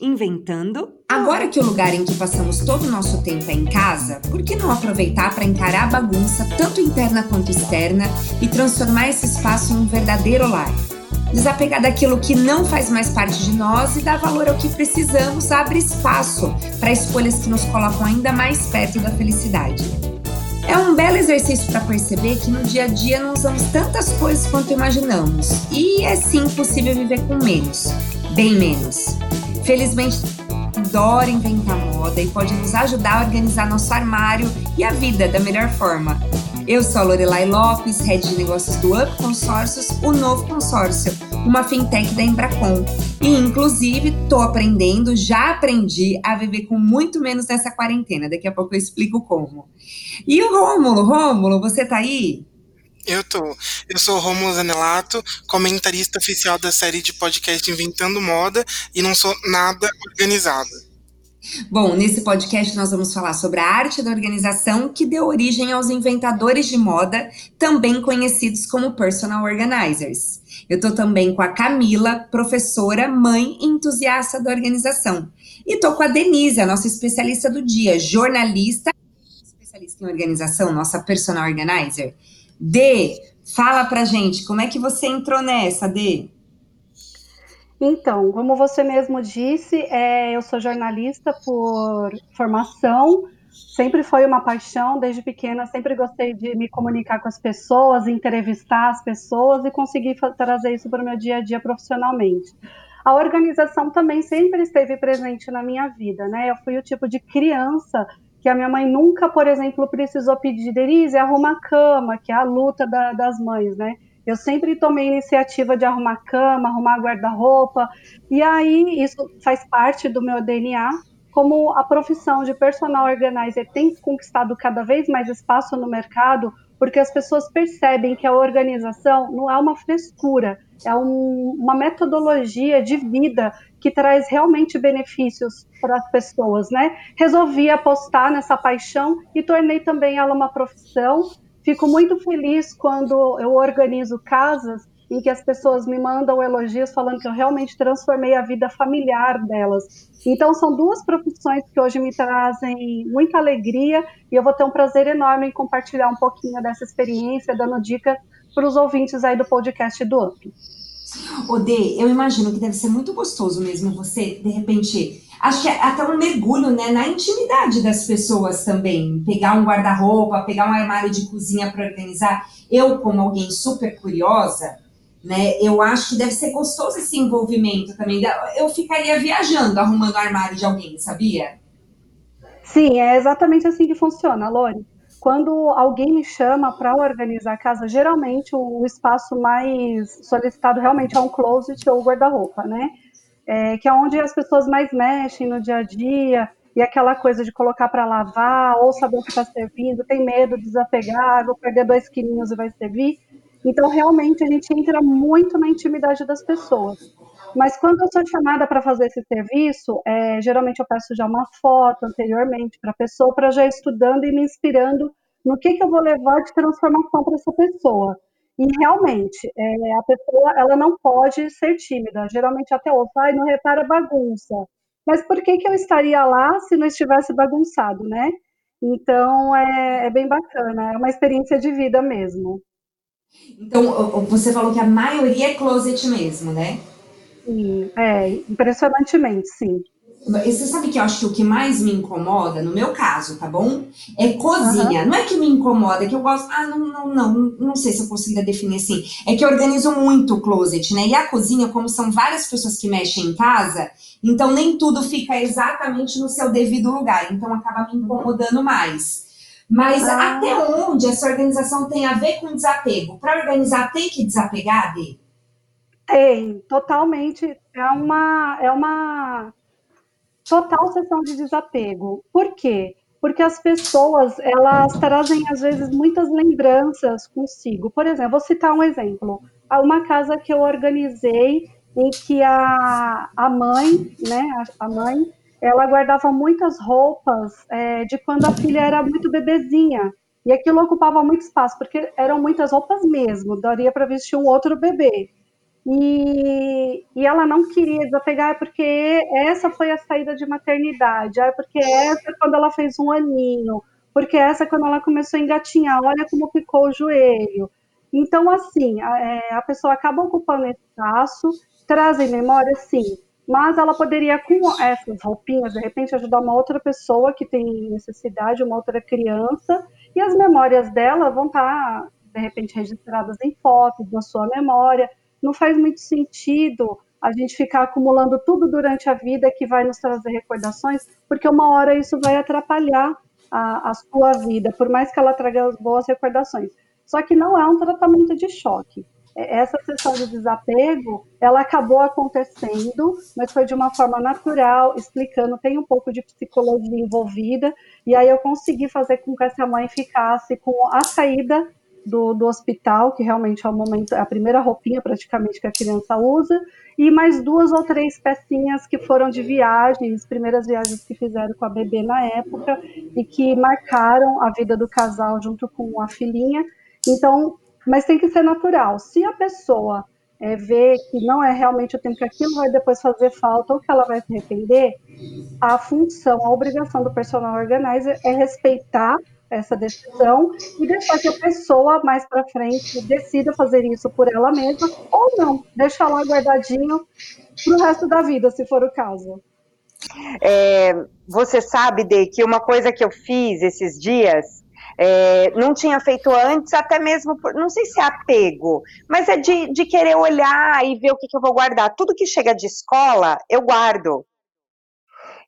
Inventando. Agora que o lugar em que passamos todo o nosso tempo é em casa, por que não aproveitar para encarar a bagunça, tanto interna quanto externa, e transformar esse espaço em um verdadeiro lar? Desapegar daquilo que não faz mais parte de nós e dar valor ao que precisamos abre espaço para escolhas que nos colocam ainda mais perto da felicidade. É um belo exercício para perceber que no dia a dia não usamos tantas coisas quanto imaginamos, e é sim possível viver com menos, bem menos. Felizmente, adora inventar moda e pode nos ajudar a organizar nosso armário e a vida da melhor forma. Eu sou a Lorelai Lopes, head de negócios do Up Consórcios, o novo consórcio, uma fintech da Embracon. E, inclusive, estou aprendendo, já aprendi a viver com muito menos nessa quarentena. Daqui a pouco eu explico como. E o Rômulo, Rômulo, você tá aí? Eu tô. Eu sou Romulo Zanelato, comentarista oficial da série de podcast Inventando Moda e não sou nada organizada. Bom, nesse podcast nós vamos falar sobre a arte da organização que deu origem aos inventadores de moda, também conhecidos como personal organizers. Eu tô também com a Camila, professora, mãe e entusiasta da organização. E tô com a Denise, a nossa especialista do dia, jornalista, especialista em organização, nossa personal organizer. Dê, fala pra gente, como é que você entrou nessa, Dê? Então, como você mesmo disse, é, eu sou jornalista por formação, sempre foi uma paixão, desde pequena sempre gostei de me comunicar com as pessoas, entrevistar as pessoas e conseguir trazer isso para o meu dia a dia profissionalmente. A organização também sempre esteve presente na minha vida, né? Eu fui o tipo de criança que a minha mãe nunca, por exemplo, precisou pedir, Denise, arruma a cama, que é a luta da, das mães, né? Eu sempre tomei iniciativa de arrumar cama, arrumar guarda-roupa, e aí isso faz parte do meu DNA. Como a profissão de personal organizer tem conquistado cada vez mais espaço no mercado, porque as pessoas percebem que a organização não é uma frescura, é um, uma metodologia de vida que traz realmente benefícios para as pessoas, né? Resolvi apostar nessa paixão e tornei também ela uma profissão. Fico muito feliz quando eu organizo casas em que as pessoas me mandam elogios falando que eu realmente transformei a vida familiar delas. Então são duas profissões que hoje me trazem muita alegria e eu vou ter um prazer enorme em compartilhar um pouquinho dessa experiência, dando dicas para os ouvintes aí do podcast do UP. Odê, eu imagino que deve ser muito gostoso mesmo você, de repente, acho que é até um mergulho, né, na intimidade das pessoas também. Pegar um guarda-roupa, pegar um armário de cozinha para organizar. Eu, como alguém super curiosa, né, eu acho que deve ser gostoso esse envolvimento também. Eu ficaria viajando, arrumando o armário de alguém, sabia? Sim, é exatamente assim que funciona, Lore. Quando alguém me chama para organizar a casa, geralmente o espaço mais solicitado realmente é um closet ou guarda-roupa, né? É, que é onde as pessoas mais mexem no dia a dia, e aquela coisa de colocar para lavar, ou saber o que está servindo, tem medo de desapegar, vou perder dois quilinhos e vai servir. Então, realmente, a gente entra muito na intimidade das pessoas. Mas quando eu sou chamada para fazer esse serviço, é, geralmente eu peço já uma foto anteriormente para a pessoa, para já estudando e me inspirando no que, que eu vou levar de transformação para essa pessoa. E realmente, é, a pessoa ela não pode ser tímida. Geralmente até o pai não repara bagunça. Mas por que, que eu estaria lá se não estivesse bagunçado, né? Então é, é bem bacana, é uma experiência de vida mesmo. Então, você falou que a maioria é closet mesmo, né? Sim, é, impressionantemente, sim. Você sabe que eu acho que o que mais me incomoda, no meu caso, tá bom? É cozinha. Uhum. Não é que me incomoda, é que eu gosto. Ah, não, não, não, não sei se eu consigo definir assim. É que eu organizo muito o closet, né? E a cozinha, como são várias pessoas que mexem em casa, então nem tudo fica exatamente no seu devido lugar. Então acaba me incomodando mais. Mas ah. até onde essa organização tem a ver com desapego? Para organizar, tem que desapegar, Dê? Tem, totalmente. É uma, é uma total sessão de desapego. Por quê? Porque as pessoas, elas trazem, às vezes, muitas lembranças consigo. Por exemplo, vou citar um exemplo. Uma casa que eu organizei em que a, a mãe, né, a, a mãe, ela guardava muitas roupas é, de quando a filha era muito bebezinha. E aquilo ocupava muito espaço, porque eram muitas roupas mesmo, daria para vestir um outro bebê. E, e ela não queria desapegar porque essa foi a saída de maternidade, é porque essa é quando ela fez um aninho, porque essa é quando ela começou a engatinhar, olha como ficou o joelho. Então, assim, a, é, a pessoa acaba ocupando espaço, trazem memória, sim, mas ela poderia, com essas roupinhas, de repente, ajudar uma outra pessoa que tem necessidade, uma outra criança, e as memórias dela vão estar, de repente, registradas em fotos na sua memória. Não faz muito sentido a gente ficar acumulando tudo durante a vida que vai nos trazer recordações, porque uma hora isso vai atrapalhar a, a sua vida, por mais que ela traga boas recordações. Só que não é um tratamento de choque essa sessão de desapego, ela acabou acontecendo, mas foi de uma forma natural, explicando, tem um pouco de psicologia envolvida, e aí eu consegui fazer com que essa mãe ficasse com a saída do, do hospital, que realmente é o momento, é a primeira roupinha praticamente que a criança usa, e mais duas ou três pecinhas que foram de viagens, primeiras viagens que fizeram com a bebê na época, e que marcaram a vida do casal junto com a filhinha. Então, mas tem que ser natural. Se a pessoa é, vê que não é realmente o tempo que aquilo vai depois fazer falta ou que ela vai se arrepender, a função, a obrigação do personal organizer é respeitar essa decisão e deixar que a pessoa mais para frente decida fazer isso por ela mesma ou não, deixar lá guardadinho para o resto da vida, se for o caso. É, você sabe, de que uma coisa que eu fiz esses dias é, não tinha feito antes, até mesmo, por, não sei se é apego, mas é de, de querer olhar e ver o que, que eu vou guardar. Tudo que chega de escola, eu guardo.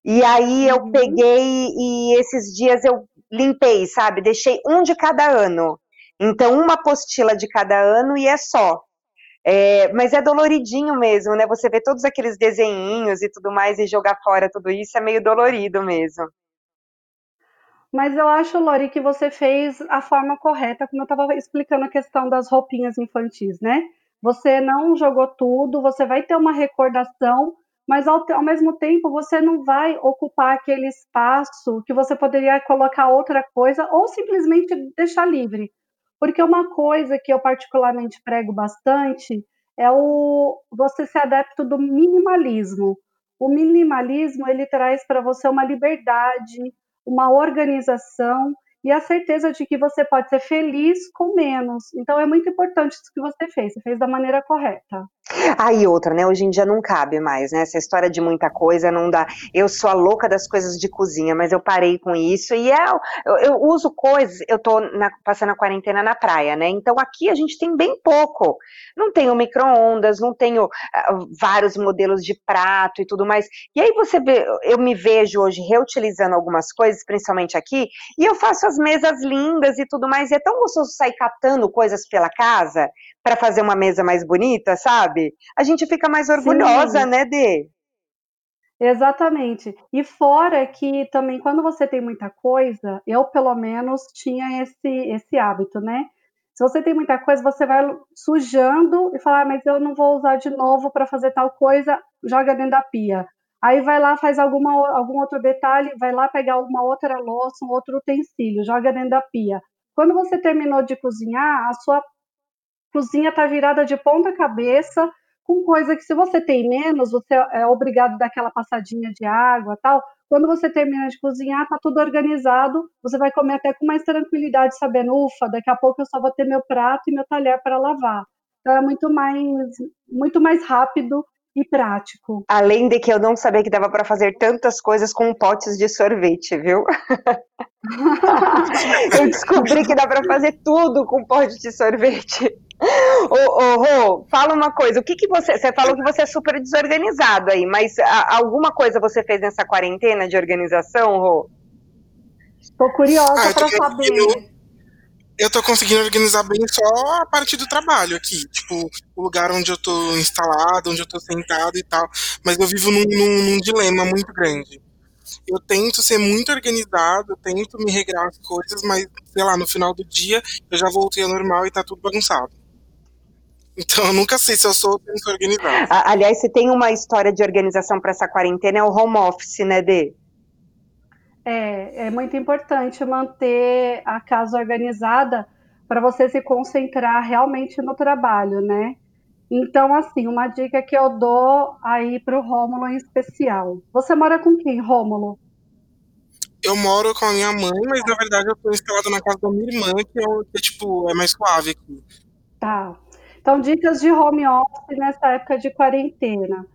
E aí eu uhum. peguei e esses dias eu limpei, sabe? Deixei um de cada ano. Então, uma apostila de cada ano e é só. É, mas é doloridinho mesmo, né? Você vê todos aqueles desenhinhos e tudo mais e jogar fora tudo isso é meio dolorido mesmo. Mas eu acho, Lori, que você fez a forma correta, como eu estava explicando a questão das roupinhas infantis, né? Você não jogou tudo, você vai ter uma recordação, mas ao, ao, mesmo tempo você não vai ocupar aquele espaço que você poderia colocar outra coisa ou simplesmente deixar livre. Porque uma coisa que eu particularmente prego bastante é o você ser adepto do minimalismo. O minimalismo ele traz para você uma liberdade, uma organização e a certeza de que você pode ser feliz com menos. Então é muito importante isso que você fez, você fez da maneira correta. Aí ah, outra, né? Hoje em dia não cabe mais, né? Essa história de muita coisa não dá. Eu sou a louca das coisas de cozinha, mas eu parei com isso e é, eu, eu uso coisas. Eu tô na, passando a quarentena na praia, né? Então aqui a gente tem bem pouco. Não tenho micro-ondas, não tenho uh, vários modelos de prato e tudo mais. E aí você vê, eu me vejo hoje reutilizando algumas coisas, principalmente aqui, e eu faço as mesas lindas e tudo mais. E é tão gostoso sair catando coisas pela casa para fazer uma mesa mais bonita, sabe? A gente fica mais orgulhosa, Sim. né, Dê? Exatamente. E fora que também quando você tem muita coisa, eu pelo menos tinha esse esse hábito, né? Se você tem muita coisa, você vai sujando e fala, ah, mas eu não vou usar de novo para fazer tal coisa, joga dentro da pia. Aí vai lá, faz alguma, algum outro detalhe, vai lá pegar uma outra louça, um outro utensílio, joga dentro da pia. Quando você terminou de cozinhar, a sua cozinha está virada de ponta cabeça, com coisa que se você tem menos, você é obrigado a dar aquela passadinha de água tal. Quando você termina de cozinhar, tá tudo organizado, você vai comer até com mais tranquilidade, sabendo, ufa, daqui a pouco eu só vou ter meu prato e meu talher para lavar. Então é muito mais, muito mais rápido e prático. Além de que eu não sabia que dava para fazer tantas coisas com potes de sorvete, viu? eu descobri que dá para fazer tudo com pote de sorvete. Ô, ô, Rô, fala uma coisa. O que, que você. Você falou que você é super desorganizado aí, mas a, alguma coisa você fez nessa quarentena de organização, Rô? Estou curiosa ah, para saber. Eu, eu tô conseguindo organizar bem só a parte do trabalho aqui. Tipo, o lugar onde eu tô instalado, onde eu tô sentado e tal. Mas eu vivo num, num, num dilema muito grande. Eu tento ser muito organizado, eu tento me regrar as coisas, mas, sei lá, no final do dia eu já voltei ao normal e tá tudo bagunçado. Então eu nunca sei se eu sou organizado. Aliás, se tem uma história de organização para essa quarentena é o home office, né, Dê? É, é muito importante manter a casa organizada para você se concentrar realmente no trabalho, né? Então, assim, uma dica que eu dou aí para o Rômulo em especial. Você mora com quem, Rômulo? Eu moro com a minha mãe, mas na verdade eu estou instalado na casa da minha irmã, que é, que tipo, é mais suave aqui. Tá. Então, dicas de home office nessa época de quarentena.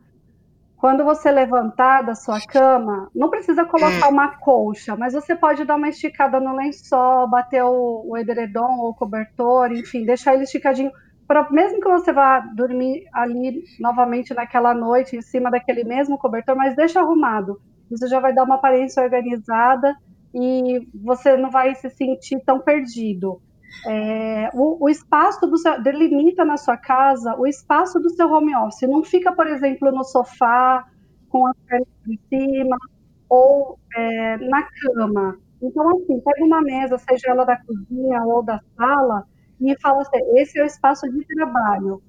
Quando você levantar da sua cama, não precisa colocar hum. uma colcha, mas você pode dar uma esticada no lençol, bater o, o edredom ou o cobertor, enfim, deixar ele esticadinho pra, mesmo que você vá dormir ali novamente naquela noite, em cima daquele mesmo cobertor, mas deixa arrumado. Isso já vai dar uma aparência organizada e você não vai se sentir tão perdido. É, o, o, espaço do seu, delimita na sua casa o espaço do seu home office. Não fica, por exemplo, no sofá com as pernas em cima ou é, na cama. Então, assim, pega uma mesa, seja ela da cozinha ou da sala, e fala assim: esse é o espaço de trabalho.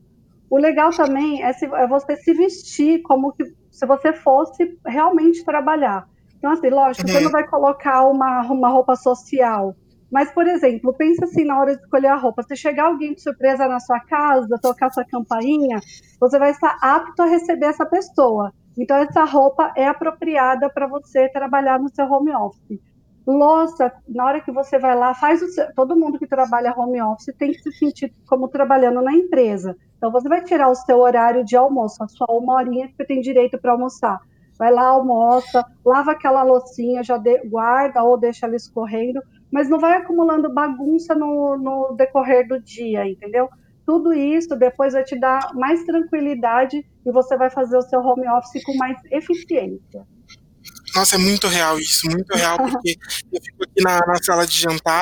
O legal também é, se, é você se vestir como que, se você fosse realmente trabalhar. Então, assim, lógico, uhum. você não vai colocar uma, uma roupa social. Mas, por exemplo, pensa assim na hora de escolher a roupa. Se chegar alguém de surpresa na sua casa, tocar sua campainha, você vai estar apto a receber essa pessoa. Então, essa roupa é apropriada para você trabalhar no seu home office. Louça, na hora que você vai lá, faz o seu, todo mundo que trabalha home office tem que se sentir como trabalhando na empresa. Então você vai tirar o seu horário de almoço, a sua uma horinha que você tem direito para almoçar. Vai lá, almoça, lava aquela loucinha, já de, guarda ou deixa ela escorrendo, mas não vai acumulando bagunça no, no decorrer do dia, entendeu? Tudo isso depois vai te dar mais tranquilidade e você vai fazer o seu home office com mais eficiência. Nossa, é muito real isso, muito real, porque eu fico aqui na, na sala de jantar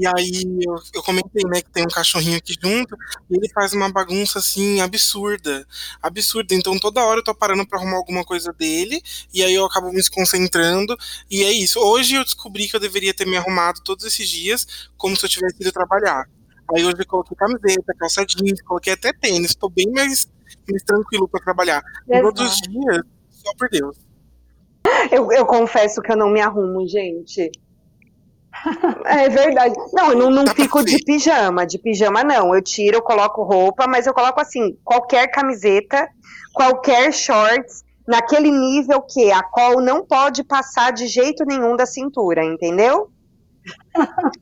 e aí eu, eu, comentei, né, que tem um cachorrinho aqui junto, e ele faz uma bagunça assim absurda. Absurda. Então toda hora eu tô parando para arrumar alguma coisa dele, e aí eu acabo me desconcentrando. E é isso. Hoje eu descobri que eu deveria ter me arrumado todos esses dias, como se eu tivesse ido trabalhar. Aí hoje eu coloquei camiseta, calça jeans, coloquei até tênis, tô bem mais, mais tranquilo para trabalhar. Todos os dias, só por Deus. Eu, eu confesso que eu não me arrumo, gente. É verdade. Não, eu não, não fico de pijama. De pijama, não. Eu tiro, eu coloco roupa, mas eu coloco assim, qualquer camiseta, qualquer shorts, naquele nível que a col não pode passar de jeito nenhum da cintura, entendeu?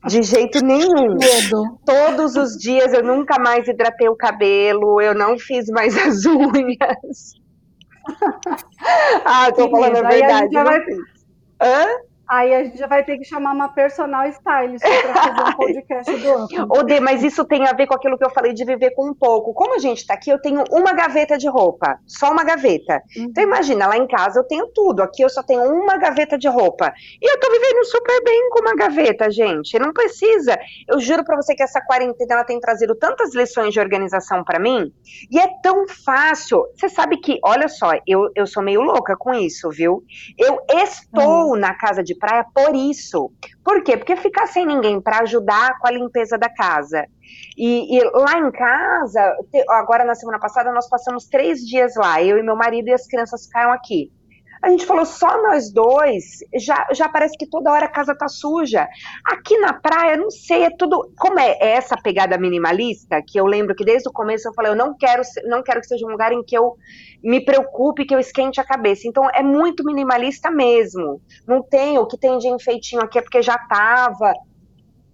De jeito nenhum. Medo. Todos os dias eu nunca mais hidratei o cabelo, eu não fiz mais as unhas. ah, tô falando a verdade. Aí a vai... Hã? Aí a gente já vai ter que chamar uma personal stylist para fazer um podcast do outro. Ô, Dê, mas isso tem a ver com aquilo que eu falei de viver com um pouco. Como a gente está aqui, eu tenho uma gaveta de roupa, só uma gaveta. Uhum. Então imagina, lá em casa eu tenho tudo, aqui eu só tenho uma gaveta de roupa. E eu tô vivendo super bem com uma gaveta, gente. Não precisa. Eu juro para você que essa quarentena ela tem trazido tantas lições de organização para mim, e é tão fácil. Você sabe que, olha só, eu, eu sou meio louca com isso, viu? Eu estou uhum. na casa de praia por isso. Por quê? Porque ficar sem ninguém para ajudar com a limpeza da casa. E, e, lá em casa, agora na semana passada, nós passamos três dias lá. Eu e meu marido e as crianças ficaram aqui. A gente falou, só nós dois, já, já parece que toda hora a casa tá suja. Aqui na praia, não sei, é tudo. Como é, é essa pegada minimalista, que eu lembro que desde o começo eu falei, eu não quero, não quero que seja um lugar em que eu me preocupe, que eu esquente a cabeça. Então é muito minimalista mesmo. Não tem o que tem de enfeitinho aqui é porque já tava.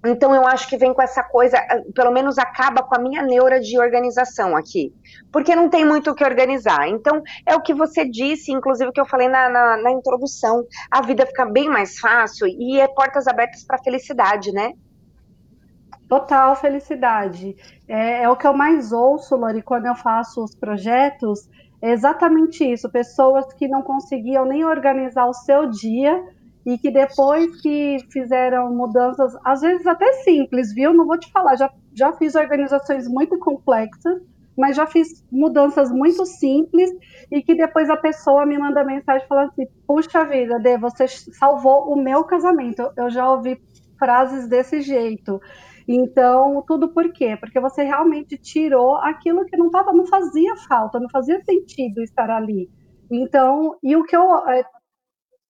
Então eu acho que vem com essa coisa, eh, pelo menos acaba com a minha neura de organização aqui, porque não tem muito o que organizar. Então é o que você disse, inclusive o que eu falei na, na, na introdução, a vida fica bem mais fácil e é portas abertas para felicidade, né? Total felicidade. É, é, o que eu mais ouço, Lori, quando eu faço os projetos, é exatamente isso. Pessoas que não conseguiam nem organizar o seu dia e que depois que fizeram mudanças, às vezes até simples, viu? Não vou te falar, já, já fiz organizações muito complexas, mas já fiz mudanças muito simples e que depois a pessoa me manda mensagem falando assim: puxa vida, Dê, você salvou o meu casamento. Eu já ouvi frases desse jeito. Então, tudo por quê? Porque você realmente tirou aquilo que não tava, não fazia falta, não fazia sentido estar ali. Então, e o que eu é,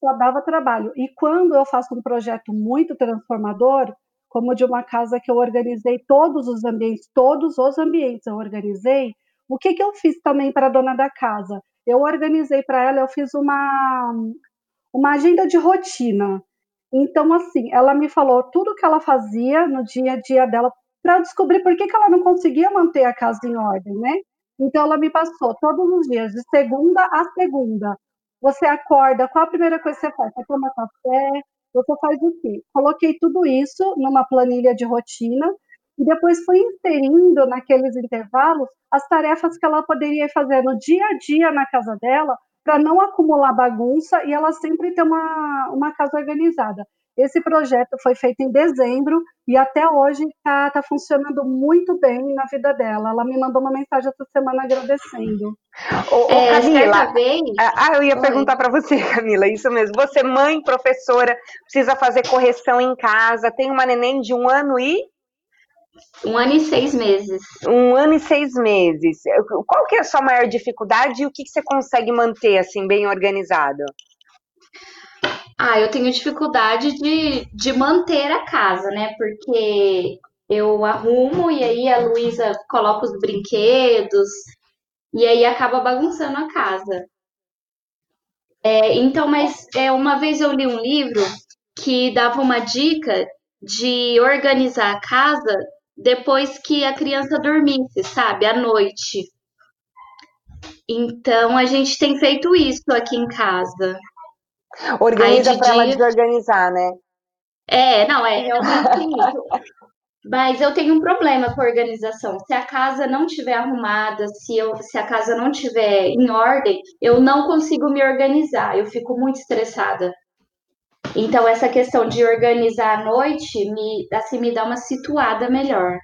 só dava trabalho. E quando eu faço um projeto muito transformador, como de uma casa que eu organizei todos os ambientes, todos os ambientes eu organizei, O que, que eu fiz também para a dona da casa? Eu organizei para ela, eu fiz uma, uma agenda de rotina. Então, assim, ela me falou tudo que ela fazia no dia a dia dela para descobrir por que, que ela não conseguia manter a casa em ordem, né? Então, ela me passou todos os dias, de segunda a segunda. Você acorda, qual a primeira coisa que você faz? Você toma café, você faz o quê? Coloquei tudo isso numa planilha de rotina e depois fui inserindo naqueles intervalos as tarefas que ela poderia fazer no dia a dia na casa dela para não acumular bagunça e ela sempre ter uma, uma casa organizada. Esse projeto foi feito em dezembro e até hoje está tá funcionando muito bem na vida dela. Ela me mandou uma mensagem essa semana agradecendo. Ô, é, Camila, vez... ah, eu ia Oi. perguntar para você, Camila, isso mesmo. Você, mãe, professora, precisa fazer correção em casa, tem uma neném de um ano e um ano e seis meses. Um ano e seis meses. Qual que é a sua maior dificuldade e o que, que você consegue manter assim bem organizado? Ah, eu tenho dificuldade de, de manter a casa, né? Porque eu arrumo e aí a Luísa coloca os brinquedos e aí acaba bagunçando a casa. É, então, mas é, uma vez eu li um livro que dava uma dica de organizar a casa depois que a criança dormisse, sabe, à noite. Então a gente tem feito isso aqui em casa. Organiza para ela desorganizar, né? É, não, é realmente isso. Mas eu tenho um problema com a organização. Se a casa não estiver arrumada, se, eu, se a casa não estiver em ordem, eu não consigo me organizar. Eu fico muito estressada. Então, essa questão de organizar à noite me, assim, me dá uma situada melhor.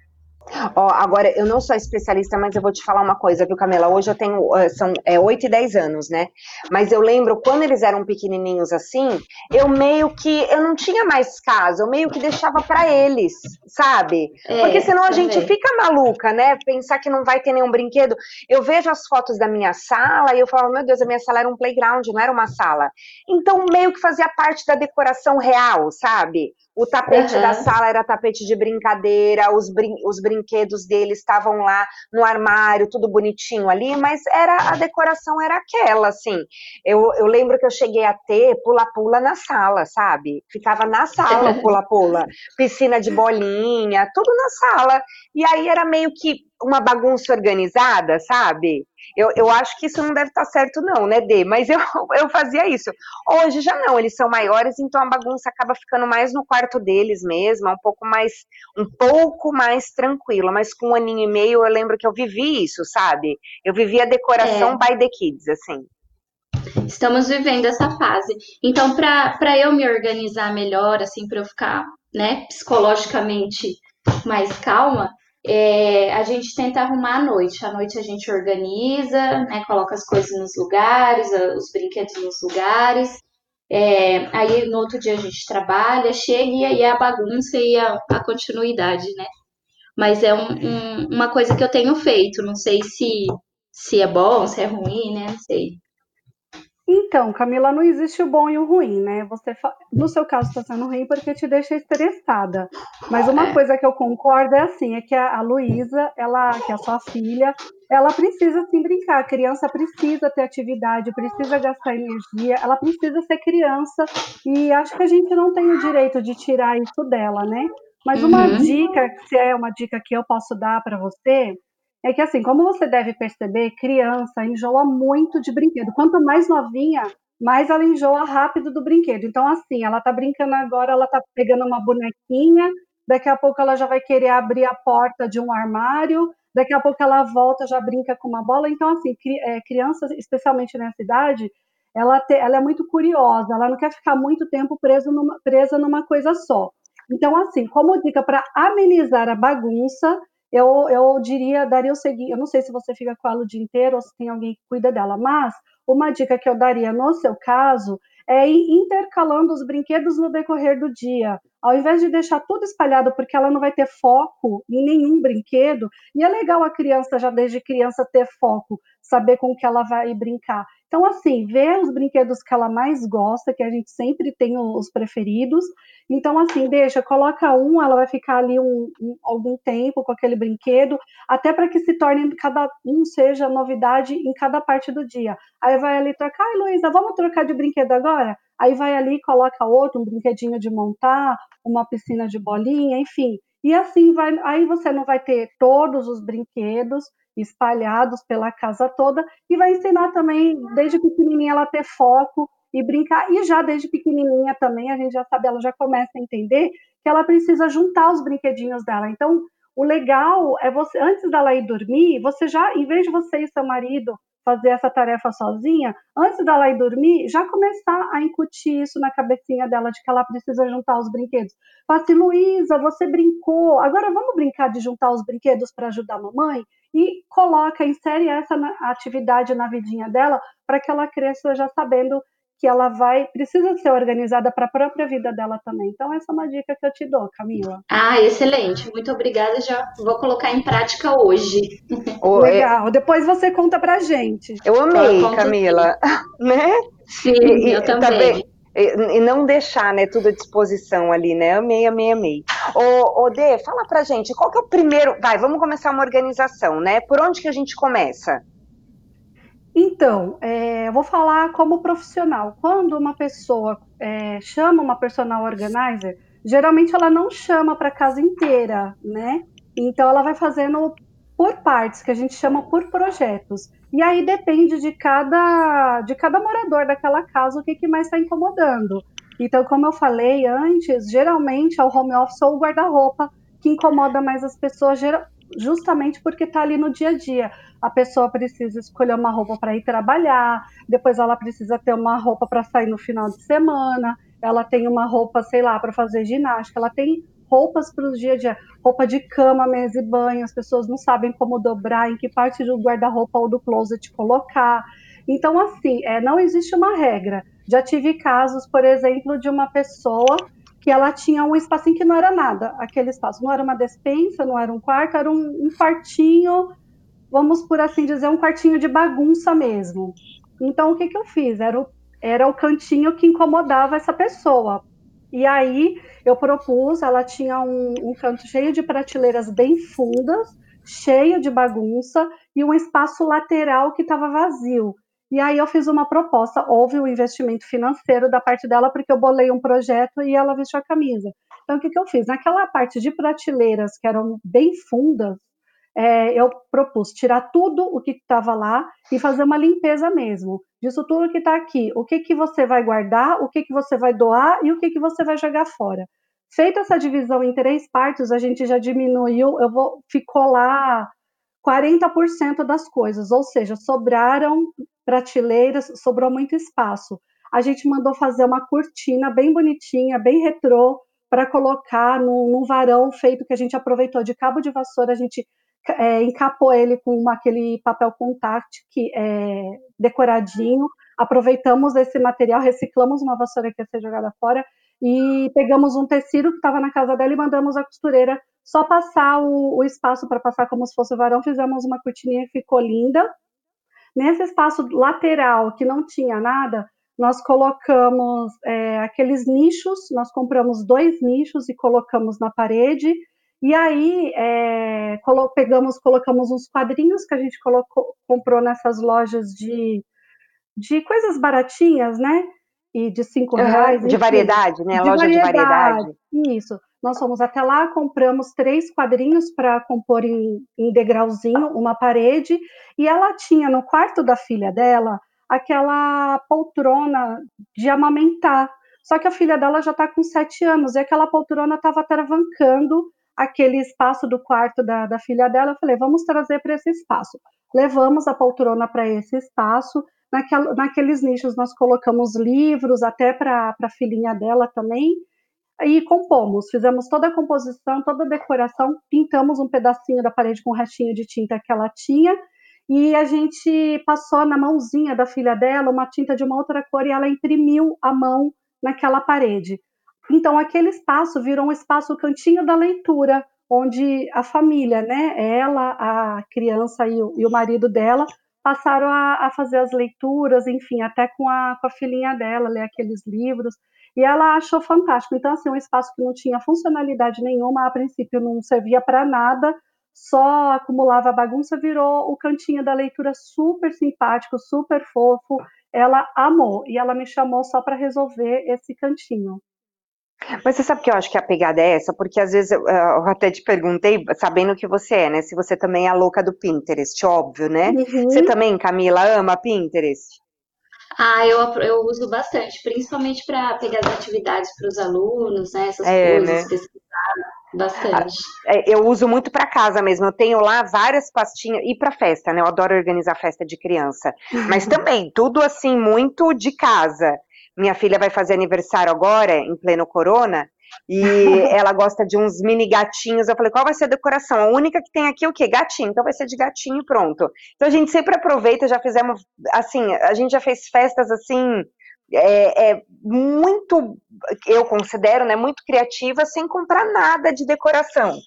Ó, agora, eu não sou especialista, mas eu vou te falar uma coisa, viu, Camila? Hoje eu tenho, uh, são é, 8 e 10 anos, né? Mas eu lembro, quando eles eram pequenininhos assim, eu meio que, eu não tinha mais casa, eu meio que deixava para eles, sabe? É, Porque senão a gente fica maluca, né? Pensar que não vai ter nenhum brinquedo. Eu vejo as fotos da minha sala e eu falo, meu Deus, a minha sala era um playground, não era uma sala. Então, meio que fazia parte da decoração real, sabe? O tapete uhum. da sala era tapete de brincadeira, os, brin os brinquedos dele estavam lá no armário, tudo bonitinho ali, mas era a decoração era aquela, assim. Eu, eu lembro que eu cheguei a ter pula-pula na sala, sabe? Ficava na sala pula-pula, piscina de bolinha, tudo na sala. E aí era meio que uma bagunça organizada, sabe? Eu, eu acho que isso não deve estar certo, não, né, Dê? Mas eu, eu fazia isso. Hoje já não, eles são maiores, então a bagunça acaba ficando mais no quarto deles mesmo, um pouco mais, um pouco mais tranquila. Mas com um aninho e meio eu lembro que eu vivi isso, sabe? Eu vivi a decoração é. by the kids, assim. Estamos vivendo essa fase. Então, para eu me organizar melhor, assim, para eu ficar, né, psicologicamente mais calma, é, a gente tenta arrumar à noite. À noite a gente organiza, né, coloca as coisas nos lugares, os brinquedos nos lugares. É, aí no outro dia a gente trabalha, chega e aí é a bagunça e a, a continuidade, né? Mas é um, um, uma coisa que eu tenho feito. Não sei se, se é bom, se é ruim, né? Não sei. Então, Camila, não existe o bom e o ruim, né? Você, no seu caso, está sendo ruim porque te deixa estressada. Mas uma é. coisa que eu concordo é assim, é que a, a Luísa, ela, que é a sua filha, ela precisa sim brincar. A criança precisa ter atividade, precisa gastar energia, ela precisa ser criança. E acho que a gente não tem o direito de tirar isso dela, né? Mas uma uhum. dica, se é uma dica que eu posso dar para você, é que assim, como você deve perceber, criança enjoa muito de brinquedo. Quanto mais novinha, mais ela enjoa rápido do brinquedo. Então, assim, ela tá brincando agora, ela tá pegando uma bonequinha, daqui a pouco ela já vai querer abrir a porta de um armário, daqui a pouco ela volta, já brinca com uma bola. Então, assim, é, criança, especialmente nessa idade, ela, te, ela é muito curiosa, ela não quer ficar muito tempo preso numa, presa numa coisa só. Então, assim, como dica para amenizar a bagunça, eu, eu diria, daria o seguinte, eu não sei se você fica com ela o dia inteiro ou se tem alguém que cuida dela, mas uma dica que eu daria no seu caso é ir intercalando os brinquedos no decorrer do dia. Ao invés de deixar tudo espalhado, porque ela não vai ter foco em nenhum brinquedo, e é legal a criança, já desde criança, ter foco, saber com que ela vai brincar. Então, assim, ver os brinquedos que ela mais gosta, que a gente sempre tem os preferidos. Então, assim, deixa, coloca um, ela vai ficar ali um, um algum tempo com aquele brinquedo, até para que se torne cada um seja novidade em cada parte do dia. Aí vai ali trocar, ai, Luísa, vamos trocar de brinquedo agora? Aí vai ali, coloca outro, um brinquedinho de montar, uma piscina de bolinha, enfim. E assim vai, aí você não vai ter todos os brinquedos, espalhados pela casa toda e vai ensinar também desde pequenininha ela ter foco e brincar. E já desde pequenininha também a gente já sabe ela já começa a entender que ela precisa juntar os brinquedinhos dela. Então o legal é você antes dela ir dormir você já em vez de você e seu marido fazer essa tarefa sozinha, antes dela ir dormir, já começar a incutir isso na cabecinha dela de que ela precisa juntar os brinquedos. Fala assim, Luísa, você brincou, agora vamos brincar de juntar os brinquedos para ajudar a mamãe? E coloca, insere essa atividade na vidinha dela para que ela cresça já sabendo que ela vai precisa ser organizada para a própria vida dela também. Então essa é uma dica que eu te dou, Camila. Ah, excelente. Muito obrigada. Já vou colocar em prática hoje. Legal. Depois você conta pra gente. Eu amei, eu Camila. né? Sim, e, eu também. e, não deixar, né, tudo à disposição ali, né? Amei, amei, amei. Ô, ô Dê, fala pra gente, qual que é o primeiro... Vai, vamos começar uma organização, né? Por onde que a gente começa? Então, é, eu vou falar como profissional. Quando uma pessoa é, chama uma personal organizer, geralmente ela não chama para a casa inteira, né? Então ela vai fazendo por partes, que a gente chama por projetos. E aí depende de cada, de cada morador daquela casa o que, que mais está incomodando. Então, como eu falei antes, geralmente é o home office ou o guarda-roupa que incomoda mais as pessoas, justamente porque está ali no dia a dia a pessoa precisa escolher uma roupa para ir trabalhar, depois ela precisa ter uma roupa para sair no final de semana, ela tem uma roupa, sei lá, para fazer ginástica, ela tem roupas para os dia a dia, roupa de cama, mesa e banho, as pessoas não sabem como dobrar, em que parte do guarda-roupa ou do closet colocar. Então, assim, é, não existe uma regra. Já tive casos, por exemplo, de uma pessoa que ela tinha um espacinho que não era nada, aquele espaço não era uma despensa, não era um quarto, era um, um quartinho vamos por assim dizer, um quartinho de bagunça mesmo. Então, o que, que eu fiz? Era o, era o cantinho que incomodava essa pessoa. E aí eu propus, ela tinha um, um canto cheio de prateleiras bem fundas, cheio de bagunça e um espaço lateral que estava vazio. E aí eu fiz uma proposta, houve um investimento financeiro da parte dela, porque eu bolei um projeto e ela vestiu a camisa. Então, o que, que eu fiz? Naquela parte de prateleiras que eram bem fundas, é, eu propus tirar tudo o que estava lá e fazer uma limpeza mesmo. Disso tudo que está aqui, o que, que você vai guardar, o que, que você vai doar e o que, que você vai jogar fora. Feita essa divisão em três partes, a gente já diminuiu, eu vou, ficou lá 40% das coisas, ou seja, sobraram prateleiras, sobrou muito espaço. A gente mandou fazer uma cortina bem bonitinha, bem retrô, para colocar num, num, varão feito que a gente aproveitou de cabo de vassoura, a gente é, encapou ele com uma, aquele papel contact que é decoradinho. Aproveitamos esse material, reciclamos uma vassoura que ia ser jogada fora e pegamos um tecido que estava na casa dela e mandamos a costureira só passar o, o espaço para passar como se fosse varão. Fizemos uma cortininha que ficou linda. Nesse espaço lateral que não tinha nada, nós colocamos é, aqueles nichos, nós compramos dois nichos e colocamos na parede e aí é, colo pegamos, colocamos uns quadrinhos que a gente colocou, comprou nessas lojas de, de coisas baratinhas, né? E de cinco uhum, reais. De variedade, né? De loja variedade, de variedade. Isso. Nós fomos até lá, compramos três quadrinhos para compor em, em degrauzinho uma parede, e ela tinha no quarto da filha dela aquela poltrona de amamentar. Só que a filha dela já está com sete anos, e aquela poltrona estava travancando aquele espaço do quarto da, da filha dela. Eu falei, vamos trazer para esse espaço. Levamos a poltrona para esse espaço. Naqueles nichos nós colocamos livros, até para a filhinha dela também, e compomos. Fizemos toda a composição, toda a decoração, pintamos um pedacinho da parede com o restinho de tinta que ela tinha, e a gente passou na mãozinha da filha dela uma tinta de uma outra cor e ela imprimiu a mão naquela parede. Então, aquele espaço virou um espaço cantinho da leitura, onde a família, né, ela, a criança e o, e o marido dela, passaram a, a, fazer as leituras, enfim, até com a, com a filhinha dela, ler aqueles livros, e ela achou fantástico. Então, assim, um espaço que não tinha funcionalidade nenhuma, a princípio não servia para nada, só acumulava bagunça, virou o cantinho da leitura super simpático, super fofo. Ela amou, e ela me chamou só para resolver esse cantinho. Mas você sabe que eu acho que a pegada é essa? Porque às vezes eu, eu, até te perguntei, sabendo que você é, né? Se você também é a louca do Pinterest, óbvio, né? Uhum. Você também, Camila, ama Pinterest? Ah, eu, eu uso bastante, principalmente para pegar as atividades para os alunos, né? Essas é, coisas, né? pesquisar bastante. É, eu uso muito para casa mesmo. Eu tenho lá várias pastinhas e para festa, né? Eu adoro organizar festa de criança, mas também tudo assim muito de casa. Minha filha vai fazer aniversário agora, em pleno corona, e ela gosta de uns mini gatinhos. Eu falei, qual vai ser a decoração? A única que tem aqui é o quê? Gatinho. Então vai ser de gatinho pronto. Então a gente sempre aproveita, já fizemos, assim, a gente já fez festas assim, é, é, muito, eu considero, né, muito criativa, sem comprar nada de decoração.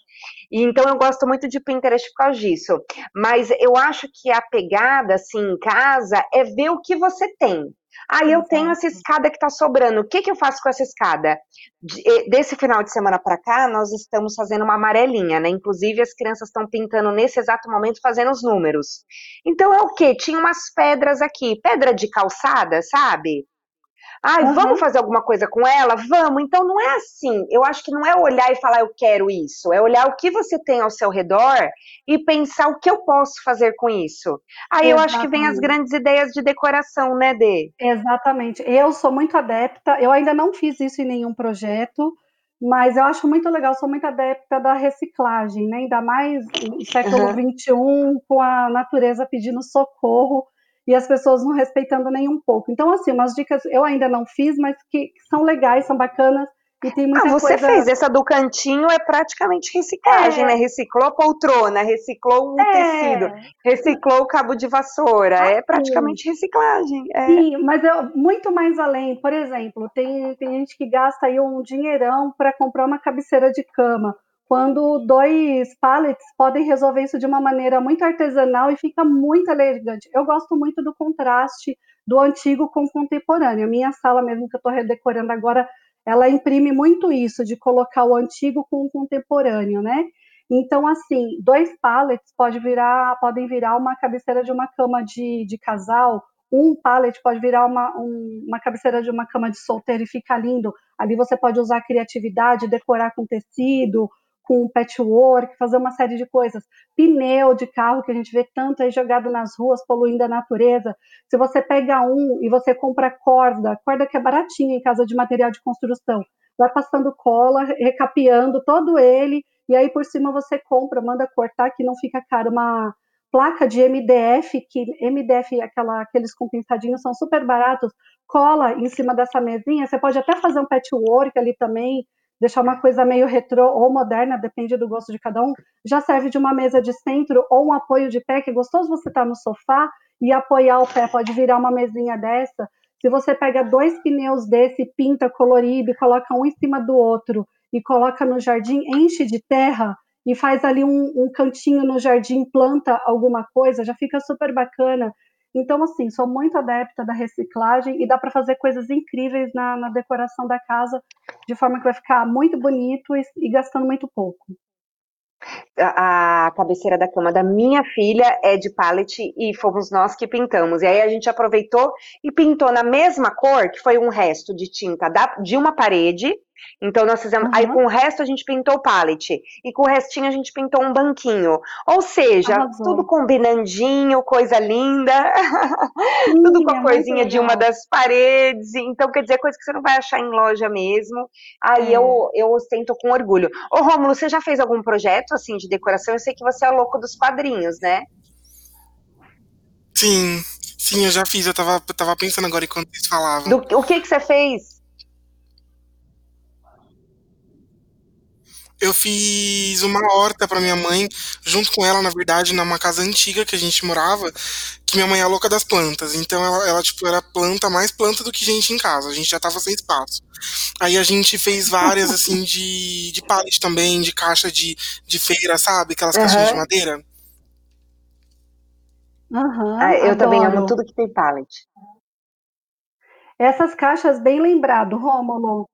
E, então eu gosto muito de Pinterest por causa disso. Mas eu acho que a pegada, assim, em casa, é ver o que você tem. Aí eu tenho essa escada que está sobrando. O que, que eu faço com essa escada? Desse final de semana para cá, nós estamos fazendo uma amarelinha, né? Inclusive, as crianças estão pintando nesse exato momento, fazendo os números. Então é o quê? Tinha umas pedras aqui, pedra de calçada, sabe? Ai, uhum. vamos fazer alguma coisa com ela? Vamos. Então não é assim. Eu acho que não é olhar e falar eu quero isso. É olhar o que você tem ao seu redor e pensar o que eu posso fazer com isso. Aí Exatamente. eu acho que vem as grandes ideias de decoração, né, Dê? Exatamente. Eu sou muito adepta. Eu ainda não fiz isso em nenhum projeto. Mas eu acho muito legal, sou muito adepta da reciclagem, né? ainda mais no século XXI, uhum. com a natureza pedindo socorro e as pessoas não respeitando nem um pouco. Então, assim, umas dicas eu ainda não fiz, mas que, que são legais, são bacanas. E tem muita ah, você coisa... fez essa do cantinho é praticamente reciclagem, é. né? Reciclou a poltrona, reciclou o é. tecido, reciclou o cabo de vassoura, é praticamente reciclagem. É. Sim, mas eu, muito mais além. Por exemplo, tem, tem gente que gasta aí um dinheirão para comprar uma cabeceira de cama quando dois pallets podem resolver isso de uma maneira muito artesanal e fica muito elegante. Eu gosto muito do contraste do antigo com o contemporâneo. Minha sala mesmo que eu estou redecorando agora, ela imprime muito isso, de colocar o antigo com o contemporâneo, né? Então, assim, dois pallets pode virar, podem virar uma cabeceira de uma cama de, de casal, um pallet pode virar uma, um, uma cabeceira de uma cama de solteiro e fica lindo. Ali você pode usar criatividade, decorar com tecido, com patchwork, fazer uma série de coisas. Pneu de carro que a gente vê tanto aí jogado nas ruas, poluindo a natureza. Se você pega um e você compra corda, corda que é baratinha em casa de material de construção, vai passando cola, recapeando todo ele, e aí por cima você compra, manda cortar, que não fica caro, uma placa de MDF, que MDF, aquela, aqueles compensadinhos são super baratos, cola em cima dessa mesinha, você pode até fazer um patchwork ali também, deixar uma coisa meio retrô ou moderna, depende do gosto de cada um, já serve de uma mesa de centro ou um apoio de pé, que é gostoso você estar tá no sofá e apoiar o pé, pode virar uma mesinha dessa. Se você pega dois pneus desse, pinta colorido e coloca um em cima do outro e coloca no jardim, enche de terra e faz ali um, um cantinho no jardim, planta alguma coisa, já fica super bacana. Então, assim, sou muito adepta da reciclagem e dá para fazer coisas incríveis na, na, decoração da casa, de forma que vai ficar muito bonito e, e gastando muito pouco. A, cabeceira da cama da minha filha é de pallet e fomos nós que pintamos. E aí a gente aproveitou e pintou na mesma cor, que foi um resto de tinta da, de uma parede, então nós fizemos. Uhum. Aí com o resto a gente pintou o pallet. E com o restinho a gente pintou um banquinho. Ou seja, Arrasou. tudo combinandinho, coisa linda. tudo com a corzinha de uma das paredes. Então, quer dizer, coisa que você não vai achar em loja mesmo. Aí é. eu, eu ostento com orgulho. Ô, Rômulo, você já fez algum projeto assim de decoração? Eu sei que você é louco dos quadrinhos, né? Sim, sim, eu já fiz. Eu tava, eu tava pensando agora enquanto vocês falavam. Do, o que, que você fez? Eu fiz uma horta para minha mãe, junto com ela, na verdade, numa casa antiga que a gente morava, que minha mãe é louca das plantas. Então ela, ela, tipo, era planta, mais planta do que gente em casa. A gente já tava sem espaço. Aí a gente fez várias, assim, de, de pallet também, de caixa de, de feira, sabe? Aquelas uhum. caixinhas de madeira. Uhum, ah, eu adoro. também amo tudo que tem pallet. Essas caixas, bem lembrado, Rômulo.